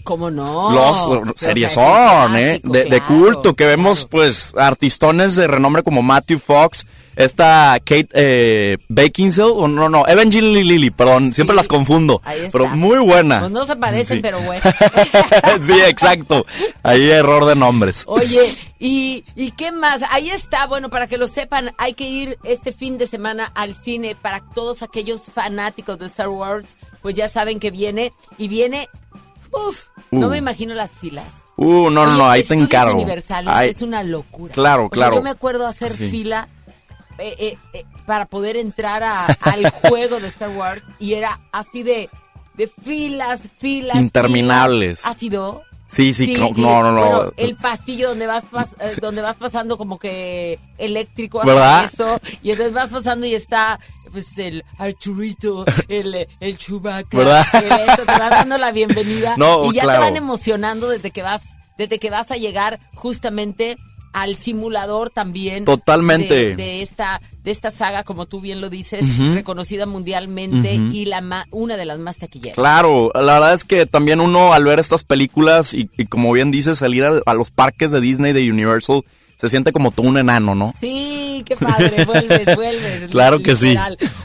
¿Cómo no? Los O sea, series son, ¿eh? clásico, De, de claro. culto, que vemos, pues, artistones de renombre como Matthew Fox, esta Kate eh, Beckinsale, o no, no, Evangeline Lilly, perdón, siempre las confundo, Ahí está. pero muy buena. Pues no se parecen, Sí. pero bueno. sí, exacto. Ahí error de nombres. Oye, ¿y, ¿y qué más? Ahí está, bueno, para que lo sepan, hay que ir este fin de semana al cine para todos aquellos fanáticos de Star Wars, pues ya saben que viene y viene, uf, no Uh. me imagino las filas. Uh, no, no, no, ahí te encargo. universales Ay, es una locura. Claro, O sea, claro. yo me acuerdo hacer Sí. fila eh, eh, eh, para poder entrar a- al juego de Star Wars y era así de, de filas, filas. Interminables. filas. ¿Ha sido? Sí, sí, no, no, no, no. bueno, el pasillo donde vas pas- eh, donde vas pasando como que eléctrico ¿Verdad? eso y entonces vas pasando y está pues el Arturito, el, el Chewbacca, ¿Verdad? el te vas dando la bienvenida No, y ya claro. te van emocionando desde que vas desde que vas a llegar justamente al simulador también Totalmente. de, de esta de esta saga como tú bien lo dices reconocida mundialmente y la ma- una de las más taquilleras. Claro, la verdad es que también uno al ver estas películas y, y como bien dices, salir al- a, los parques de Disney, de Universal, se siente como todo un enano, ¿no? Sí, qué padre, vuelves, vuelves. Claro que sí.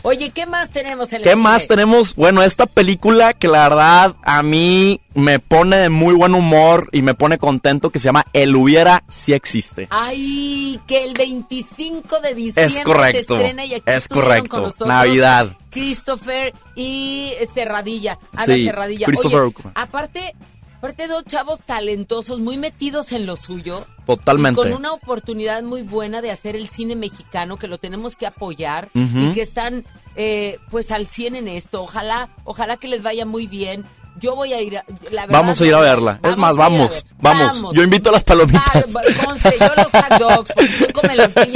Oye, ¿qué más tenemos en ¿Qué más tenemos? Bueno, esta película que la verdad a mí me pone de muy buen humor y me pone contento que se llama El hubiera si existe. Ay, que el 25 de diciembre Es correcto, se estrena y aquí es correcto. con nosotros Navidad. Christopher y Cerradilla, Ana Sí, Cerradilla. Christopher Oye, aparte, aparte dos chavos talentosos, muy metidos en lo suyo. Totalmente. Y con una oportunidad muy buena de hacer el cine mexicano, que lo tenemos que apoyar y que están eh, pues al 100 en esto. Ojalá, ojalá que les vaya muy bien. Yo voy a ir, a, la verdad, Vamos a ir a verla. es más, vamos, vamos. Yo invito a las Ah, palomitas. conste, yo los hot dogs, porque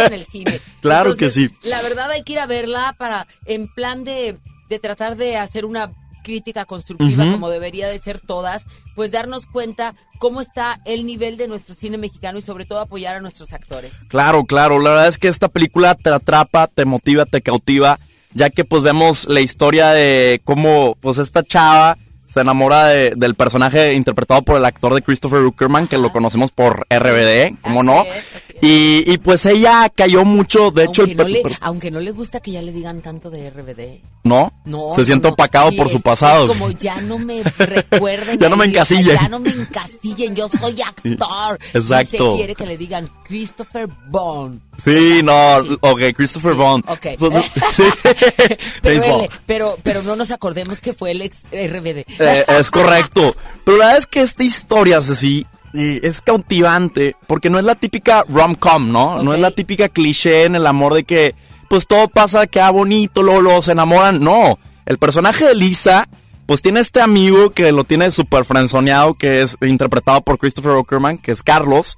en el cine. Claro Entonces, que sí. La verdad hay que ir a verla para, en plan de, de tratar de hacer una crítica constructiva como debería de ser todas, pues darnos cuenta cómo está el nivel de nuestro cine mexicano y sobre todo apoyar a nuestros actores. Claro, claro. La verdad es que esta película te atrapa, te motiva, te cautiva, ya que pues vemos la historia de cómo pues esta chava se enamora de- del personaje interpretado por el actor de Christopher Uckerman, que lo conocemos por RBD, ¿cómo no? Y, y, pues ella cayó mucho, de hecho, aunque, no le, per- aunque no le gusta que ya le digan tanto de RBD. ¿no? No, se siente no. opacado Sí, por su es- pasado. es como ya no me recuerden. Ya no me encasillen. Ya no me encasillen, yo soy actor. exacto. Y se quiere que le digan Christopher Bond. Sí, no, ok, Christopher Bond. ok. Pues, sí. Él- pero, pero no nos acordemos que fue el ex RBD. Eh, es correcto. Pero la verdad es que esta historia, Ceci, eh, es cautivante porque no es la típica rom-com, ¿no? No es la típica cliché en el amor de que, pues todo pasa, queda bonito, luego, luego se enamoran. No, el personaje de Lisa, pues tiene este amigo que lo tiene súper frenzoneado, que es interpretado por Christopher Uckerman, que es Carlos.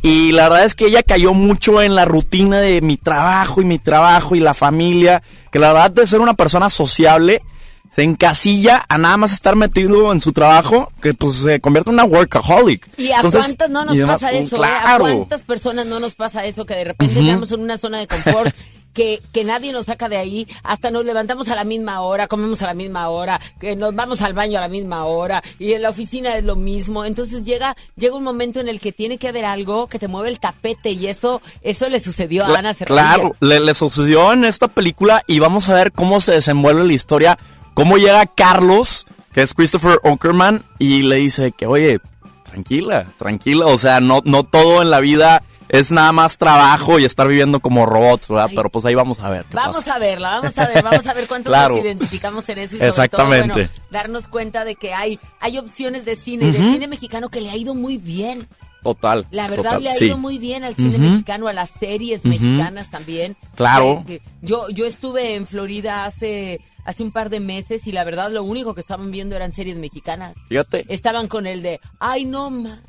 Y la verdad es que ella cayó mucho en la rutina de mi trabajo y mi trabajo y la familia, que la verdad de ser una persona sociable, se encasilla a nada más estar metido en su trabajo, que pues se convierte en una workaholic. ¿Y a Entonces, cuántas no nos pasa eso? eh? Claro. ¿A cuántas personas no nos pasa eso? Que de repente estamos en una zona de confort. Que, que nadie nos saca de ahí, hasta nos levantamos a la misma hora, comemos a la misma hora, que nos vamos al baño a la misma hora, y en la oficina es lo mismo. Entonces llega, llega un momento en el que tiene que haber algo que te mueve el tapete, y eso, eso le sucedió a Ana Cerradilla. Claro, le, le sucedió en esta película y vamos a ver cómo se desenvuelve la historia, cómo llega Carlos, que es Christopher Uckerman, y le dice que, oye, tranquila, tranquila. O sea, no, no todo en la vida es nada más trabajo y estar viviendo como robots, ¿verdad? Pero pues ahí vamos a ver. qué Vamos pasa. a verla, vamos a ver, vamos a ver cuántos Claro. nos identificamos en eso y sobre Exactamente. todo, bueno, darnos cuenta de que hay, hay opciones de cine y de cine mexicano que le ha ido muy bien. Total. La verdad total, le ha sí. ido muy bien al cine mexicano, a las series mexicanas también. Claro. Yo, yo estuve en Florida hace, hace un par de meses y la verdad lo único que estaban viendo eran series mexicanas. Fíjate. Estaban con el de, ay no ma",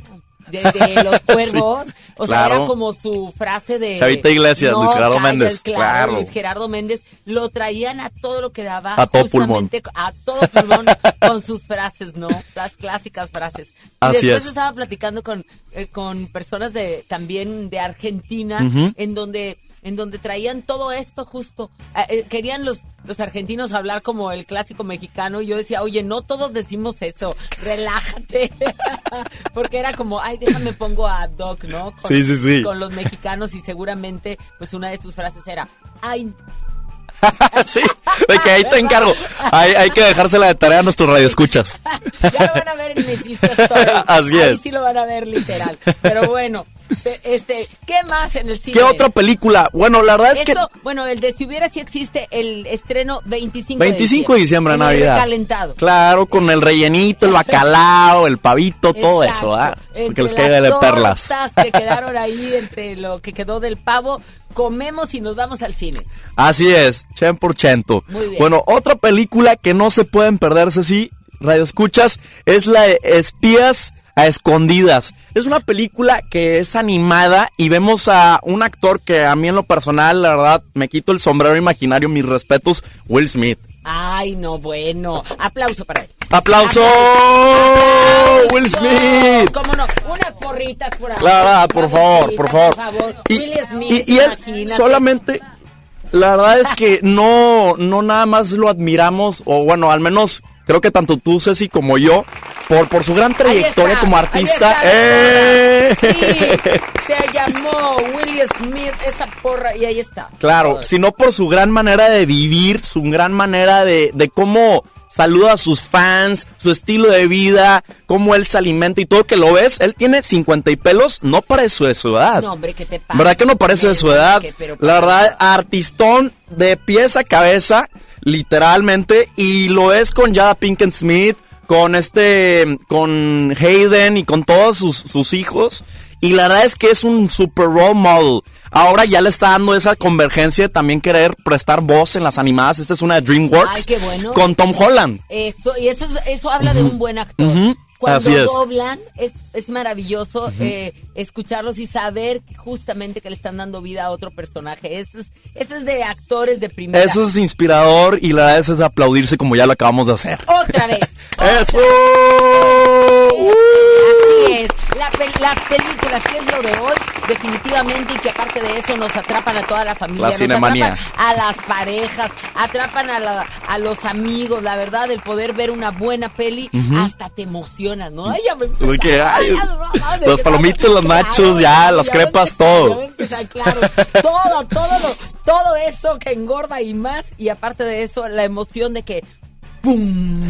de, de los cuervos. O sea, claro. era como su frase de... Chavita Iglesias, "No Luis Gerardo calles", Méndez, Claro, claro. Luis Gerardo Méndez. Lo traían a todo lo que daba. A todo justamente A todo pulmón con sus frases, ¿no? Las clásicas frases. Y Así después es. estaba platicando con, eh, con personas de también de Argentina, en donde en donde traían todo esto justo. Eh, eh, querían los, los argentinos hablar como el clásico mexicano. Y yo decía, oye, no todos decimos eso, relájate. Porque era como, ay, déjame pongo a Doc, ¿no? Con, Sí, sí, sí. Con los mexicanos y seguramente, pues una de sus frases era, ay, sí, de que ahí te encargo. Hay, hay que dejársela de tarea a nuestros radioescuchas. ya lo van a ver en mis. Así Ahí es. sí lo van a ver literal. Pero bueno, este, ¿qué más en el cine? ¿Qué otra película? Bueno, la verdad es que bueno, el de si hubiera si existe el estreno 25 25 de diciembre, En el Navidad. recalentado. Claro, con el rellenito, el bacalao, el pavito, todo eso, ¿ah? Porque les caiga de perlas. que quedaron ahí entre lo que quedó del pavo, comemos y nos vamos al cine. Así es, 100%. Muy bien. Bueno, otra película que no se pueden perderse, sí, Radio Escuchas, es la de Espías a Escondidas. Es una película que es animada y vemos a un actor que a mí en lo personal, la verdad, me quito el sombrero imaginario, mis respetos, Will Smith. Ay, no, bueno. Aplauso para él. ¡Aplauso! ¡Will Smith! ¿Cómo no? Unas porritas por ahí. La verdad, por favor, por favor. Y, Will Smith, y- y él imagínate. solamente, la verdad es que no, no nada más lo admiramos, o bueno, al menos creo que tanto tú, Ceci, como yo, por, por su gran trayectoria está, como artista. ¡Eh! Sí, se llamó Will Smith, esa porra, y ahí está. Claro, sino por su gran manera de vivir, su gran manera de, de cómo saluda a sus fans, su estilo de vida, cómo él se alimenta y todo que lo ves, él tiene 50 y pelos, no parece de su edad. No, hombre, ¿qué te pasa? ¿Verdad que no parece de su edad? La verdad, artistón de pies a cabeza, literalmente, y lo es con Jada Pinkett Smith, con este, con Hayden y con todos sus, sus hijos. Y la verdad es que es un super role model. Ahora ya le está dando esa convergencia de también querer prestar voz en las animadas. Esta es una de DreamWorks. Ay, qué bueno. Con Tom Holland. Eso, y eso, es- eso habla de un buen actor. Cuando Así es. doblan, es, es maravilloso eh, escucharlos y saber justamente que le están dando vida a otro personaje. Eso es, eso es de actores de primera. Eso es inspirador y la verdad es, es aplaudirse como ya lo acabamos de hacer. Otra vez. ¡Eso! Así es. La pel- las películas, que es lo de hoy, definitivamente, y que aparte de eso nos atrapan a toda la familia. La nos atrapan a las parejas, atrapan a, la- a los amigos, la verdad, el poder ver una buena peli, hasta te emociona, ¿no? Ay, ya me De que, ay, empezaron, los palomitos, los nachos, ya, las ya crepas, todo. claro, todo, todo, lo- todo eso que engorda y más, y aparte de eso, la emoción de que ¡pum!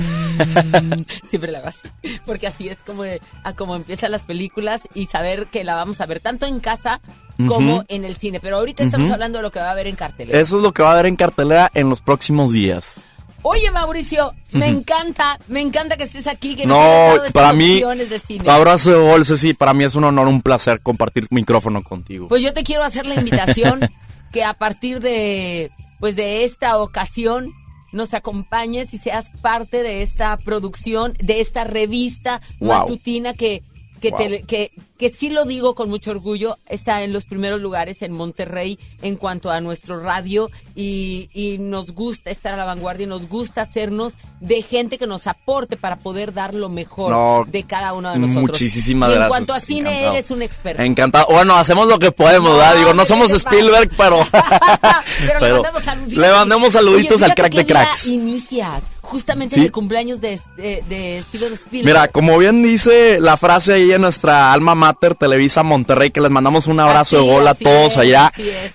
Siempre la vas. Porque así es como, a como empiezan las películas y saber que la vamos a ver tanto en casa como en el cine. Pero ahorita estamos hablando de lo que va a haber en cartelera. Eso es lo que va a haber en cartelera en los próximos días. Oye, Mauricio, me encanta, me encanta que estés aquí, que No, para mí, opciones de cine. abrazo de bolsa, sí, para mí es un honor, un placer compartir micrófono contigo. Pues yo te quiero hacer la invitación que a partir de pues de esta ocasión nos acompañes y seas parte de esta producción, de esta revista Wow. matutina que que, te- que, que sí lo digo con mucho orgullo, está en los primeros lugares en Monterrey en cuanto a nuestro radio y, y nos gusta estar a la vanguardia, nos gusta hacernos de gente que nos aporte para poder dar lo mejor No, de cada uno de nosotros. muchísimas y en gracias, cuanto a cine encantado. eres un experto. Encantado. Bueno, hacemos lo que podemos, ¿verdad? Digo, no somos Spielberg, pero. Pero, le mandamos saluditos. le mandamos saluditos Oye, al crack de cracks. inicias? Justamente Sí. en el cumpleaños de, de, de Steven Spielberg. Mira, como bien dice la frase ahí en nuestra alma mater, Televisa Monterrey, que les mandamos un abrazo Así, de gol a todos es, allá.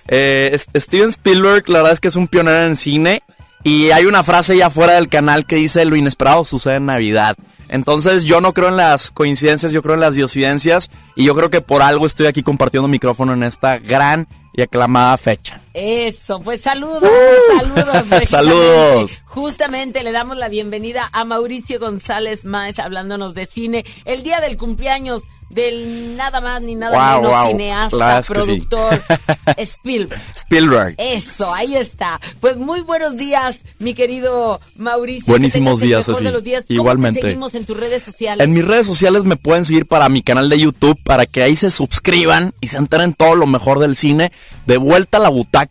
Eh, Steven Spielberg, la verdad es que es un pionero en cine. Y hay una frase ya fuera del canal que dice lo inesperado sucede en Navidad. Entonces yo no creo en las coincidencias, yo creo en las diosidencias y yo creo que por algo estoy aquí compartiendo micrófono en esta gran y aclamada fecha. Eso, pues saludos, saludos. precisamente. Saludos. Justamente le damos la bienvenida a Mauricio González Máez hablándonos de cine. El día del cumpleaños del nada más ni nada Wow, menos wow. cineasta, sí. productor, Spielberg. Spielberg. Eso, ahí está. Pues muy buenos días, mi querido Mauricio. Buenísimos Que tengas el días, mejor Ceci. de los días. ¿Cómo te seguimos en tus redes sociales? En mis redes sociales me pueden seguir para mi canal de YouTube, para que ahí se suscriban y se enteren todo lo mejor del cine. De vuelta a la butaca.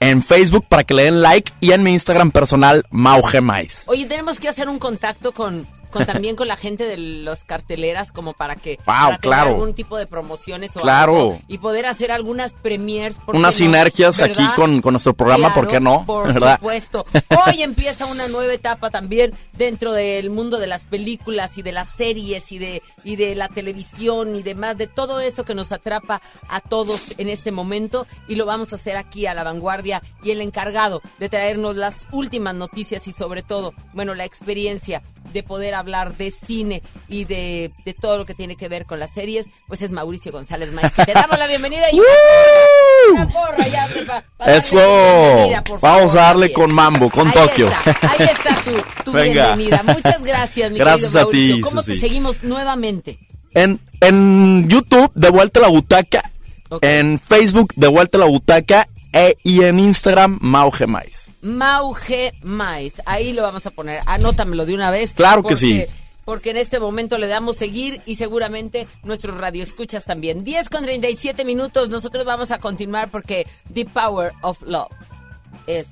En Facebook para que le den like y en mi Instagram personal, Maugemais. Oye, tenemos que hacer un contacto con, con también con la gente de los carteleras como para que Wow, para tener claro. algún tipo de promociones o Claro. algo y poder hacer algunas premiers ¿por qué Unas no? sinergias aquí con, con nuestro programa, ¿por qué Claro, no? Por ¿Verdad? supuesto. Hoy empieza una nueva etapa también dentro del mundo de las películas y de las series y de y de la televisión y demás de todo eso que nos atrapa a todos en este momento y lo vamos a hacer aquí a la vanguardia y el encargado de traernos las últimas noticias y sobre todo, bueno, la experiencia de poder hablar de cine y de, de todo lo que tiene que ver con las series, pues es Mauricio González Maíz. Te damos la bienvenida y una porra ya te pa- pa Eso. favor, Vamos a darle también. con mambo, con Ahí Tokio. está, ahí está tu, tu Venga. bienvenida. Muchas gracias, mi Gracias querido a ti. ¿Cómo te Susi. seguimos nuevamente? En, en YouTube, de vuelta a la butaca. En Facebook, de vuelta a la butaca. E- y en Instagram, Maugemais. Mauge Mais. Ahí lo vamos a poner. Anótamelo de una vez. Claro que sí. Porque en este momento le damos seguir y seguramente nuestros radioescuchas también. 10 con 37 minutos. Nosotros vamos a continuar porque The Power of Love es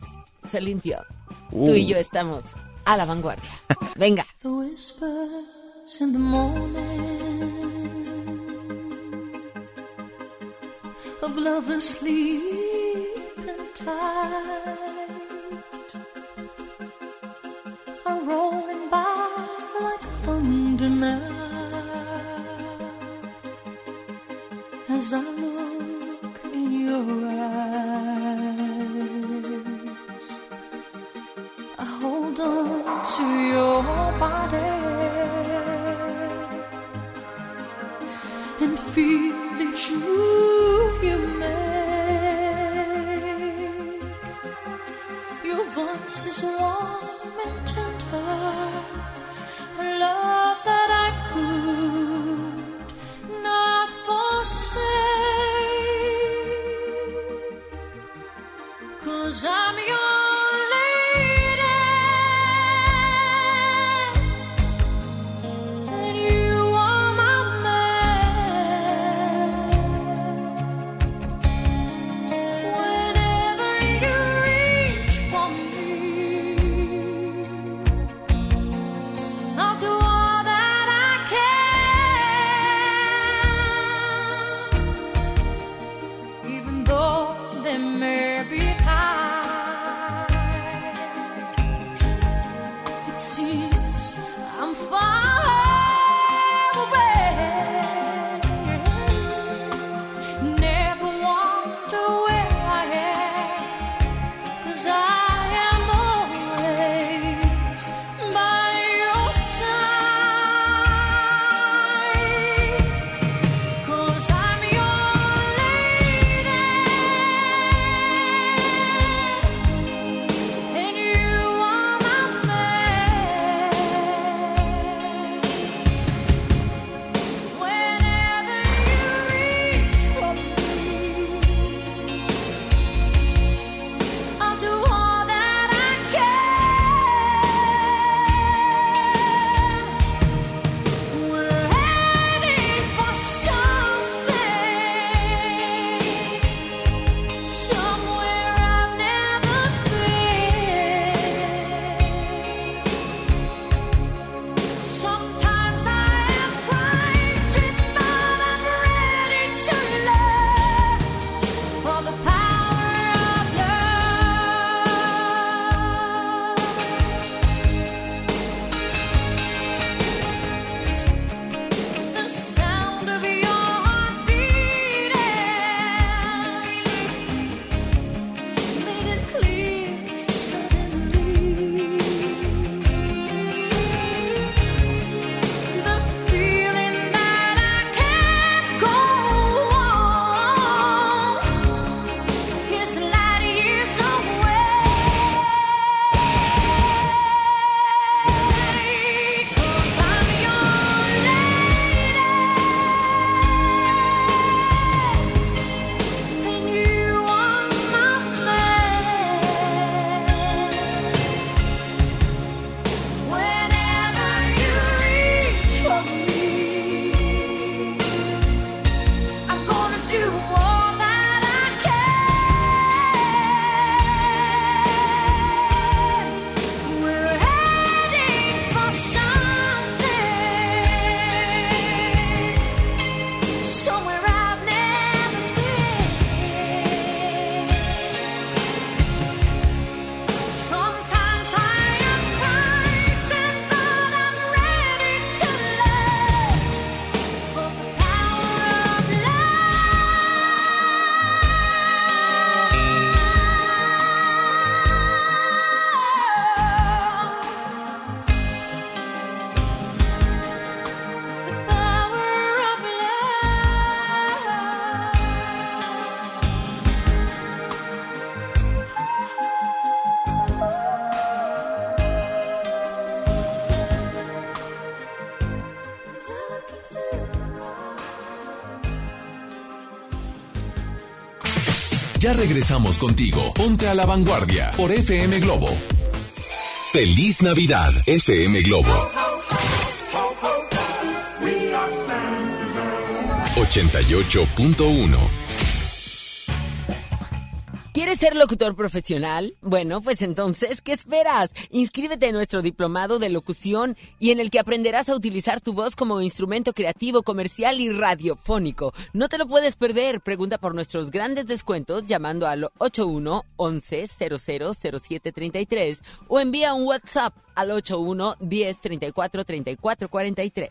Celine Dion. Tú y Uh. yo estamos a la vanguardia. Venga. The tight are rolling by like thunder now as I look in your eyes. I hold on to your body and feel it's you you make. Voice is warm and tender, a love that I could not forsake. Cause I'm your Ya regresamos contigo. Ponte a la vanguardia por FM Globo. Feliz Navidad, FM Globo. 88.1 ¿Quieres ser locutor profesional? Bueno, pues entonces, ¿qué esperas? Inscríbete en nuestro diplomado de locución y en el que aprenderás a utilizar tu voz como instrumento creativo, comercial y radiofónico. No te lo puedes perder. Pregunta por nuestros grandes descuentos llamando al 81 11 000733 o envía un WhatsApp al 81 10 34 34 43.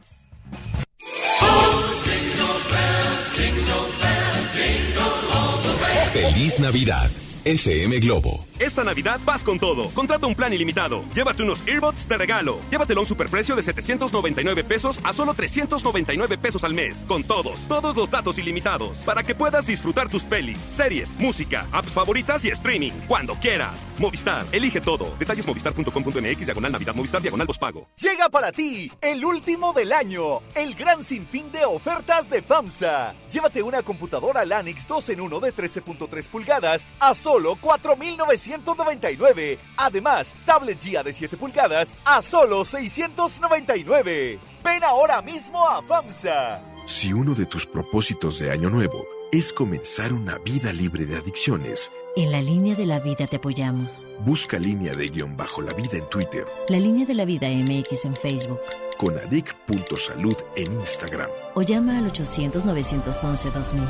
Feliz Navidad, FM Globo. Esta Navidad vas con todo. Contrata un plan ilimitado. Llévate unos earbuds de regalo. Llévatelo a un superprecio de 799 pesos a solo 399 pesos al mes. Con todos, todos los datos ilimitados. Para que puedas disfrutar tus pelis, series, música, apps favoritas y streaming. Cuando quieras. Movistar, elige todo. Detalles movistar.com.mx, diagonal Navidad, Movistar, diagonal pago. Llega para ti el último del año. El gran sinfín de ofertas de FAMSA. Llévate una computadora Lanix 2 en 1 de 13.3 pulgadas a solo 4,900 199. Además, tablet GIA de 7 pulgadas a solo 699. Ven ahora mismo a FAMSA. Si uno de tus propósitos de año nuevo es comenzar una vida libre de adicciones, en la línea de la vida te apoyamos. Busca línea de guion bajo la vida en Twitter. La línea de la vida MX en Facebook. Con adic.salud en Instagram. O llama al 800-911-2000.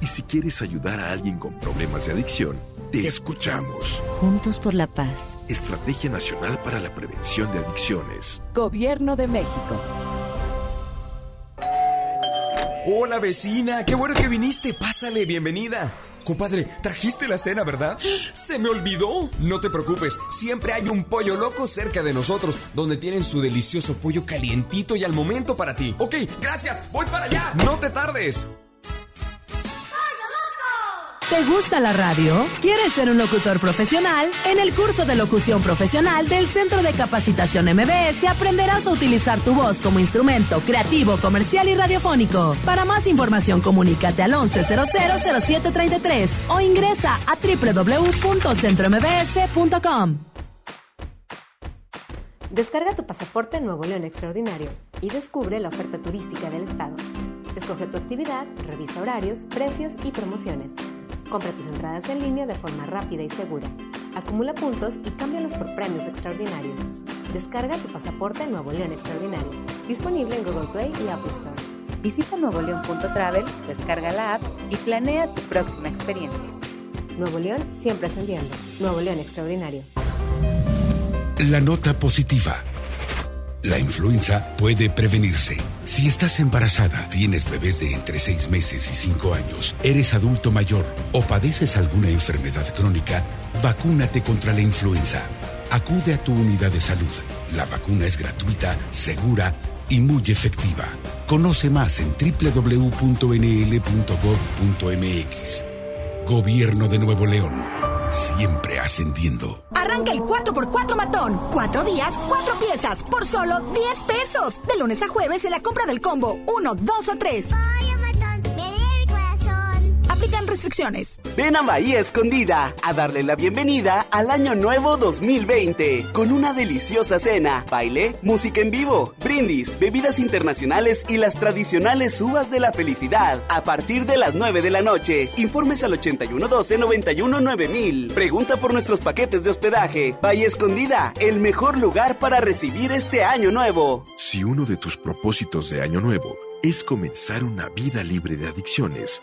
Y si quieres ayudar a alguien con problemas de adicción, te escuchamos. Juntos por la paz. Estrategia Nacional para la Prevención de Adicciones. Gobierno de México. Hola vecina, qué bueno que viniste. Pásale, bienvenida. Compadre, trajiste la cena, ¿verdad? ¡Se me olvidó! No te preocupes, siempre hay un pollo loco cerca de nosotros, donde tienen su delicioso pollo calientito y al momento para ti. Ok, gracias, voy para allá. No te tardes. ¿Te gusta la radio? ¿Quieres ser un locutor profesional? En el curso de locución profesional del Centro de Capacitación MBS aprenderás a utilizar tu voz como instrumento creativo, comercial y radiofónico. Para más información, comunícate al 11000733 o ingresa a www.centrombs.com. Descarga tu pasaporte Nuevo León Extraordinario y descubre la oferta turística del estado. Escoge tu actividad, revisa horarios, precios y promociones. Compra tus entradas en línea de forma rápida y segura. Acumula puntos y cámbialos por premios extraordinarios. Descarga tu pasaporte Nuevo León Extraordinario. Disponible en Google Play y Apple Store. Visita nuevoleón.travel, descarga la app y planea tu próxima experiencia. Nuevo León siempre ascendiendo. Nuevo León Extraordinario. La nota positiva. La influenza puede prevenirse. Si estás embarazada, tienes bebés de entre 6 meses y 5 años, eres adulto mayor o padeces alguna enfermedad crónica, vacúnate contra la influenza. Acude a tu unidad de salud. La vacuna es gratuita, segura y muy efectiva. Conoce más en www.nl.gov.mx. Gobierno de Nuevo León. Siempre ascendiendo. Arranca el 4x4 matón. Cuatro días, cuatro piezas, por solo 10 pesos. De lunes a jueves en la compra del combo 1, 2 o 3. Restricciones. Ven a Bahía Escondida a darle la bienvenida al Año Nuevo 2020 con una deliciosa cena, baile, música en vivo, brindis, bebidas internacionales y las tradicionales uvas de la felicidad a partir de las 9 de la noche. Informes al 8112 919000. Pregunta por nuestros paquetes de hospedaje. Bahía Escondida, el mejor lugar para recibir este año nuevo. Si uno de tus propósitos de año nuevo es comenzar una vida libre de adicciones,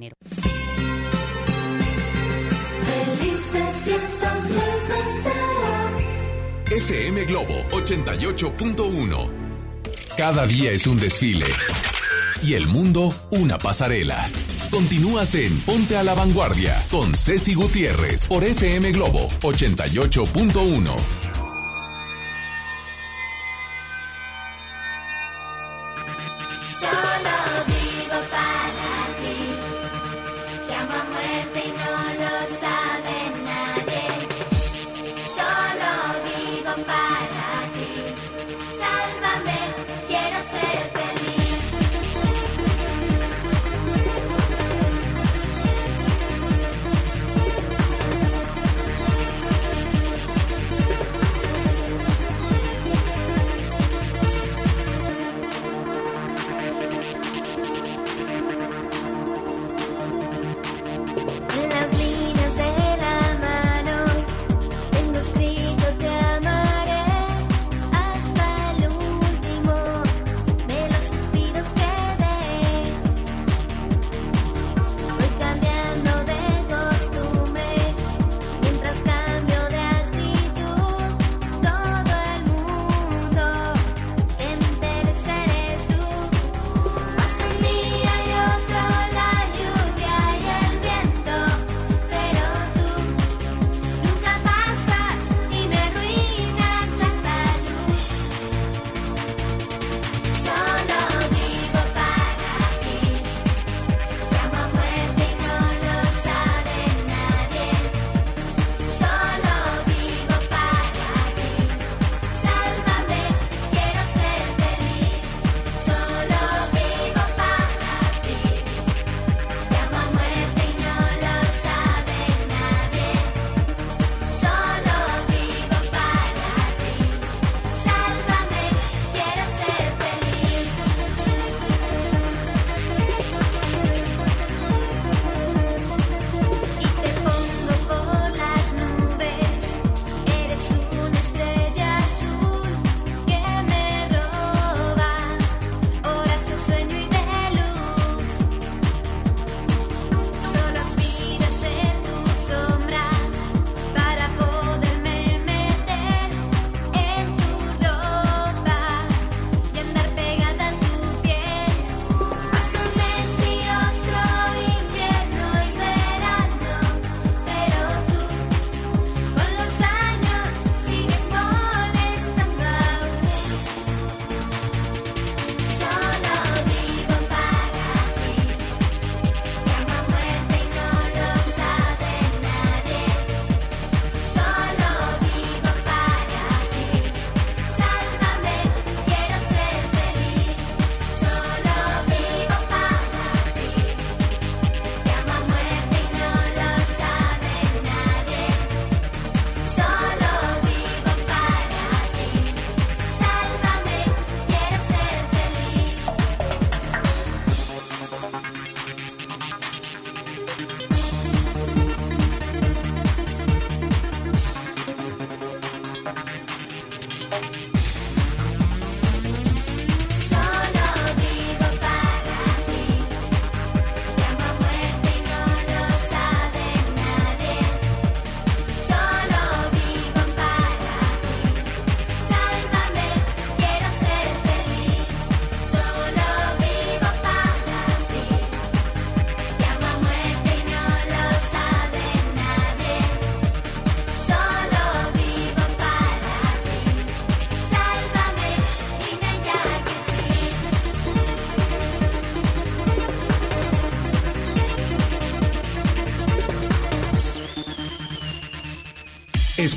FM Globo 88.1. Cada día es un desfile. Y el mundo una pasarela. Continúas en Ponte a la Vanguardia con Ceci Gutiérrez por FM Globo 88.1.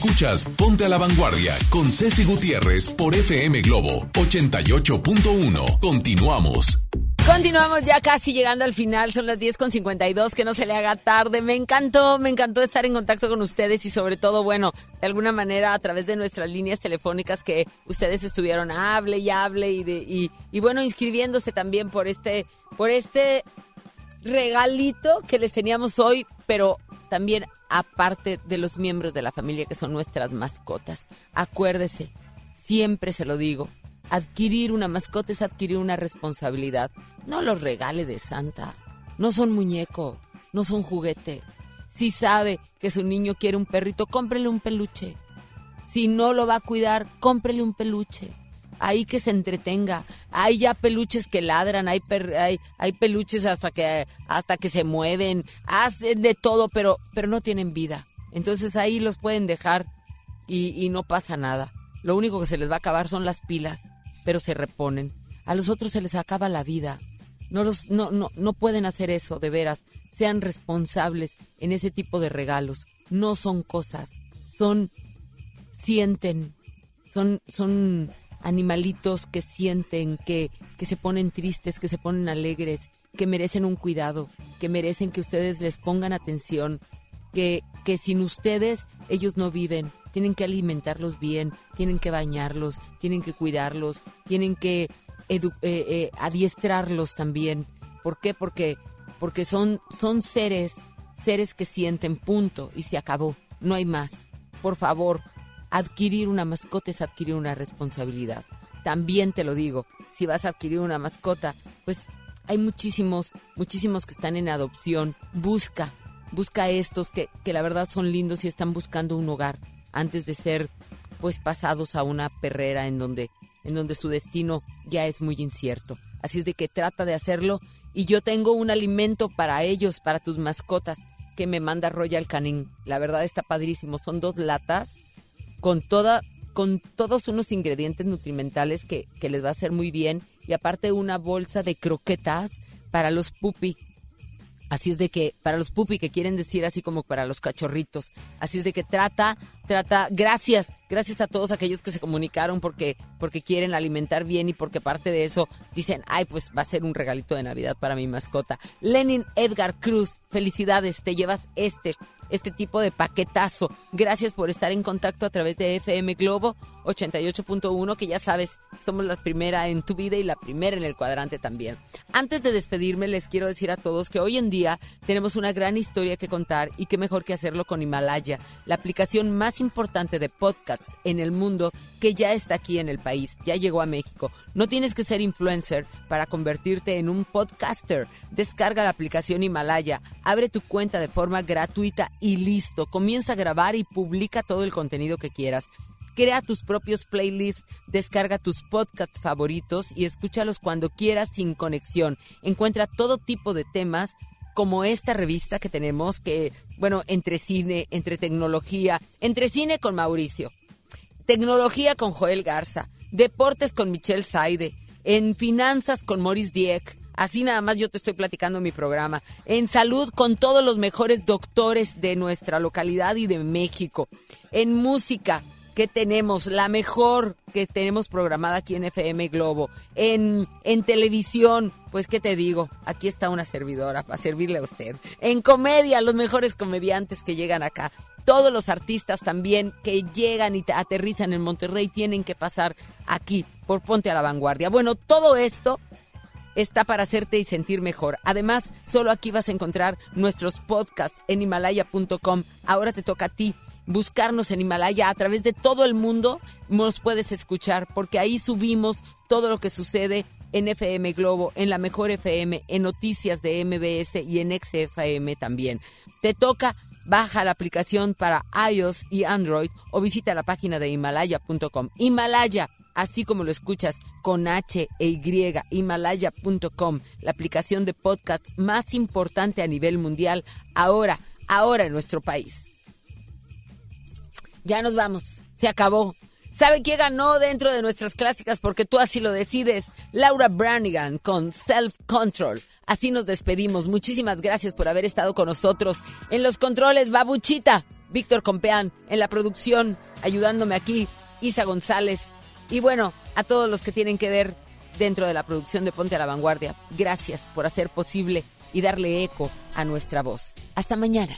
Escuchas Ponte a la Vanguardia con Ceci Gutiérrez por FM Globo 88.1. Continuamos. Continuamos ya casi llegando al final, son las 10 con 52, que no se le haga tarde. Me encantó, me encantó estar en contacto con ustedes y sobre todo, bueno, de alguna manera a través de nuestras líneas telefónicas que ustedes estuvieron hable y hable y, y bueno, inscribiéndose también por este, por este regalito que les teníamos hoy, pero también aparte de los miembros de la familia que son nuestras mascotas. Acuérdese, siempre se lo digo, adquirir una mascota es adquirir una responsabilidad. No los regale de Santa. No son muñecos, no son juguetes. Si sabe que su niño quiere un perrito, cómprele un peluche. Si no lo va a cuidar, cómprele un peluche. Ahí que se entretenga. Hay ya peluches que ladran, hay, per- hay, hay peluches hasta que, hasta que se mueven, hacen de todo, pero, pero no tienen vida. Entonces ahí los pueden dejar y, y no pasa nada. Lo único que se les va a acabar son las pilas, pero se reponen. A los otros se les acaba la vida. No, los, no, no, no pueden hacer eso, de veras. Sean responsables en ese tipo de regalos. No son cosas, son sienten, son, son animalitos que sienten, que, que se ponen tristes, que se ponen alegres, que merecen un cuidado, que merecen que ustedes les pongan atención, que, que sin ustedes ellos no viven. Tienen que alimentarlos bien, tienen que bañarlos, tienen que cuidarlos, tienen que eh, eh, adiestrarlos también. ¿Por qué? Porque, porque son, son seres, seres que sienten punto y se acabó. No hay más. Por favor, adquirir una mascota es adquirir una responsabilidad. También te lo digo, si vas a adquirir una mascota, pues hay muchísimos, muchísimos que están en adopción. Busca, busca estos que, que la verdad son lindos y están buscando un hogar antes de ser pues pasados a una perrera en donde, en donde su destino ya es muy incierto. Así es de que trata de hacerlo y yo tengo un alimento para ellos, para tus mascotas, que me manda Royal Canin. La verdad está padrísimo. Son dos latas con toda con todos unos ingredientes nutrimentales que, que les va a hacer muy bien y aparte una bolsa de croquetas para los pupi. Así es de que para los pupi que quieren decir así como para los cachorritos. Así es de que trata, trata, gracias, gracias a todos aquellos que se comunicaron porque porque quieren alimentar bien y porque parte de eso dicen, "Ay, pues va a ser un regalito de Navidad para mi mascota." Lenin Edgar Cruz, felicidades, te llevas este este tipo de paquetazo. Gracias por estar en contacto a través de FM Globo 88.1, que ya sabes, somos la primera en tu vida y la primera en el cuadrante también. Antes de despedirme, les quiero decir a todos que hoy en día tenemos una gran historia que contar y qué mejor que hacerlo con Himalaya, la aplicación más importante de podcasts en el mundo que ya está aquí en el país, ya llegó a México. No tienes que ser influencer para convertirte en un podcaster. Descarga la aplicación Himalaya, abre tu cuenta de forma gratuita y listo. Comienza a grabar y publica todo el contenido que quieras. Crea tus propios playlists, descarga tus podcasts favoritos y escúchalos cuando quieras sin conexión. Encuentra todo tipo de temas como esta revista que tenemos, que, bueno, entre cine, entre tecnología, entre cine con Mauricio, tecnología con Joel Garza, deportes con Michelle Saide, en finanzas con Maurice Dieck. Así nada más yo te estoy platicando mi programa. En salud con todos los mejores doctores de nuestra localidad y de México. En música que tenemos, la mejor que tenemos programada aquí en FM Globo. En, en televisión, pues qué te digo, aquí está una servidora para servirle a usted. En comedia, los mejores comediantes que llegan acá. Todos los artistas también que llegan y te- aterrizan en Monterrey tienen que pasar aquí por Ponte a la Vanguardia. Bueno, todo esto está para hacerte y sentir mejor. Además, solo aquí vas a encontrar nuestros podcasts en himalaya.com. Ahora te toca a ti buscarnos en Himalaya a través de todo el mundo. Nos puedes escuchar porque ahí subimos todo lo que sucede en FM Globo, en la mejor FM, en noticias de MBS y en XFM también. Te toca Baja la aplicación para iOS y Android o visita la página de himalaya.com. Himalaya, así como lo escuchas, con H e Y, himalaya.com, la aplicación de podcast más importante a nivel mundial, ahora, ahora en nuestro país. Ya nos vamos, se acabó. ¿Sabe quién ganó dentro de nuestras clásicas? Porque tú así lo decides. Laura Branigan con Self Control. Así nos despedimos. Muchísimas gracias por haber estado con nosotros. En los controles, Babuchita, Víctor Compeán. En la producción, ayudándome aquí, Isa González. Y bueno, a todos los que tienen que ver dentro de la producción de Ponte a la Vanguardia. Gracias por hacer posible y darle eco a nuestra voz. Hasta mañana.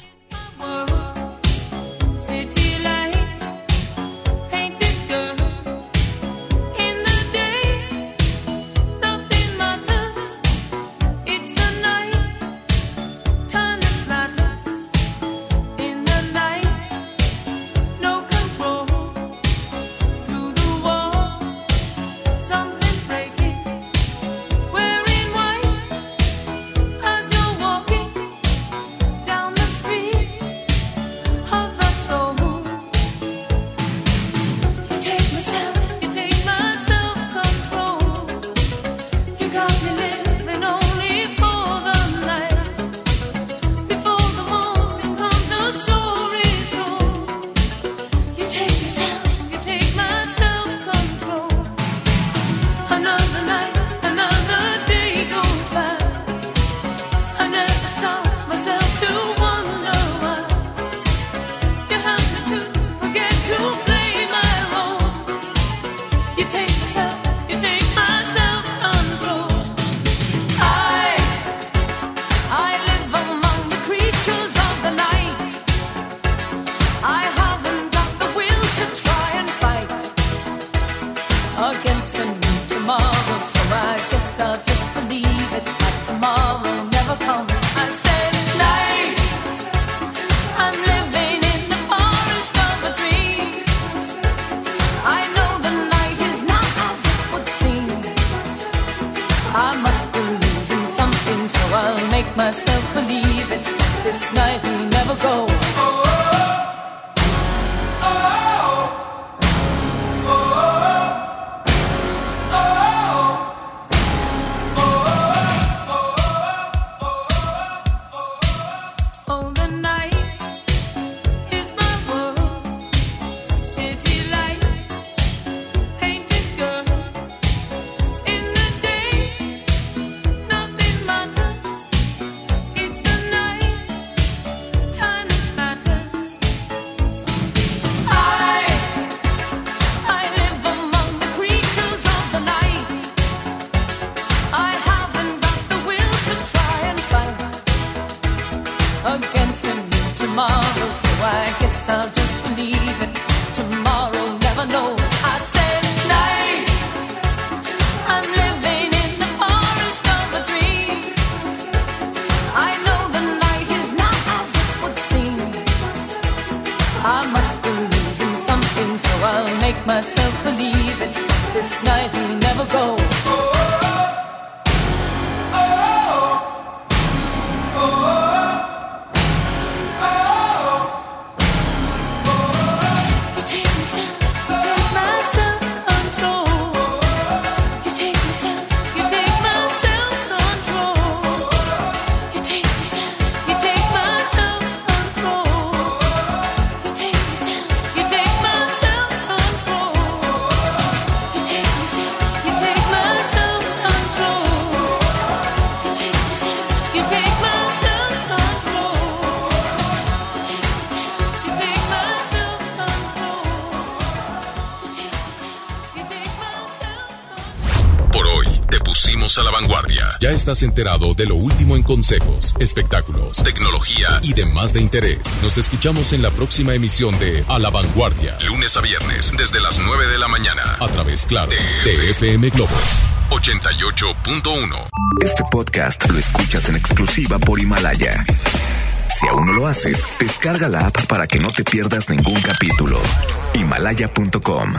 Estás enterado de lo último en consejos, espectáculos, tecnología y demás de interés. Nos escuchamos en la próxima emisión de A la Vanguardia, lunes a viernes, desde las 9 de la mañana, a través, claro, de FM Globo 88.1. Este podcast lo escuchas en exclusiva por Himalaya. Si aún no lo haces, descarga la app para que no te pierdas ningún capítulo. Himalaya.com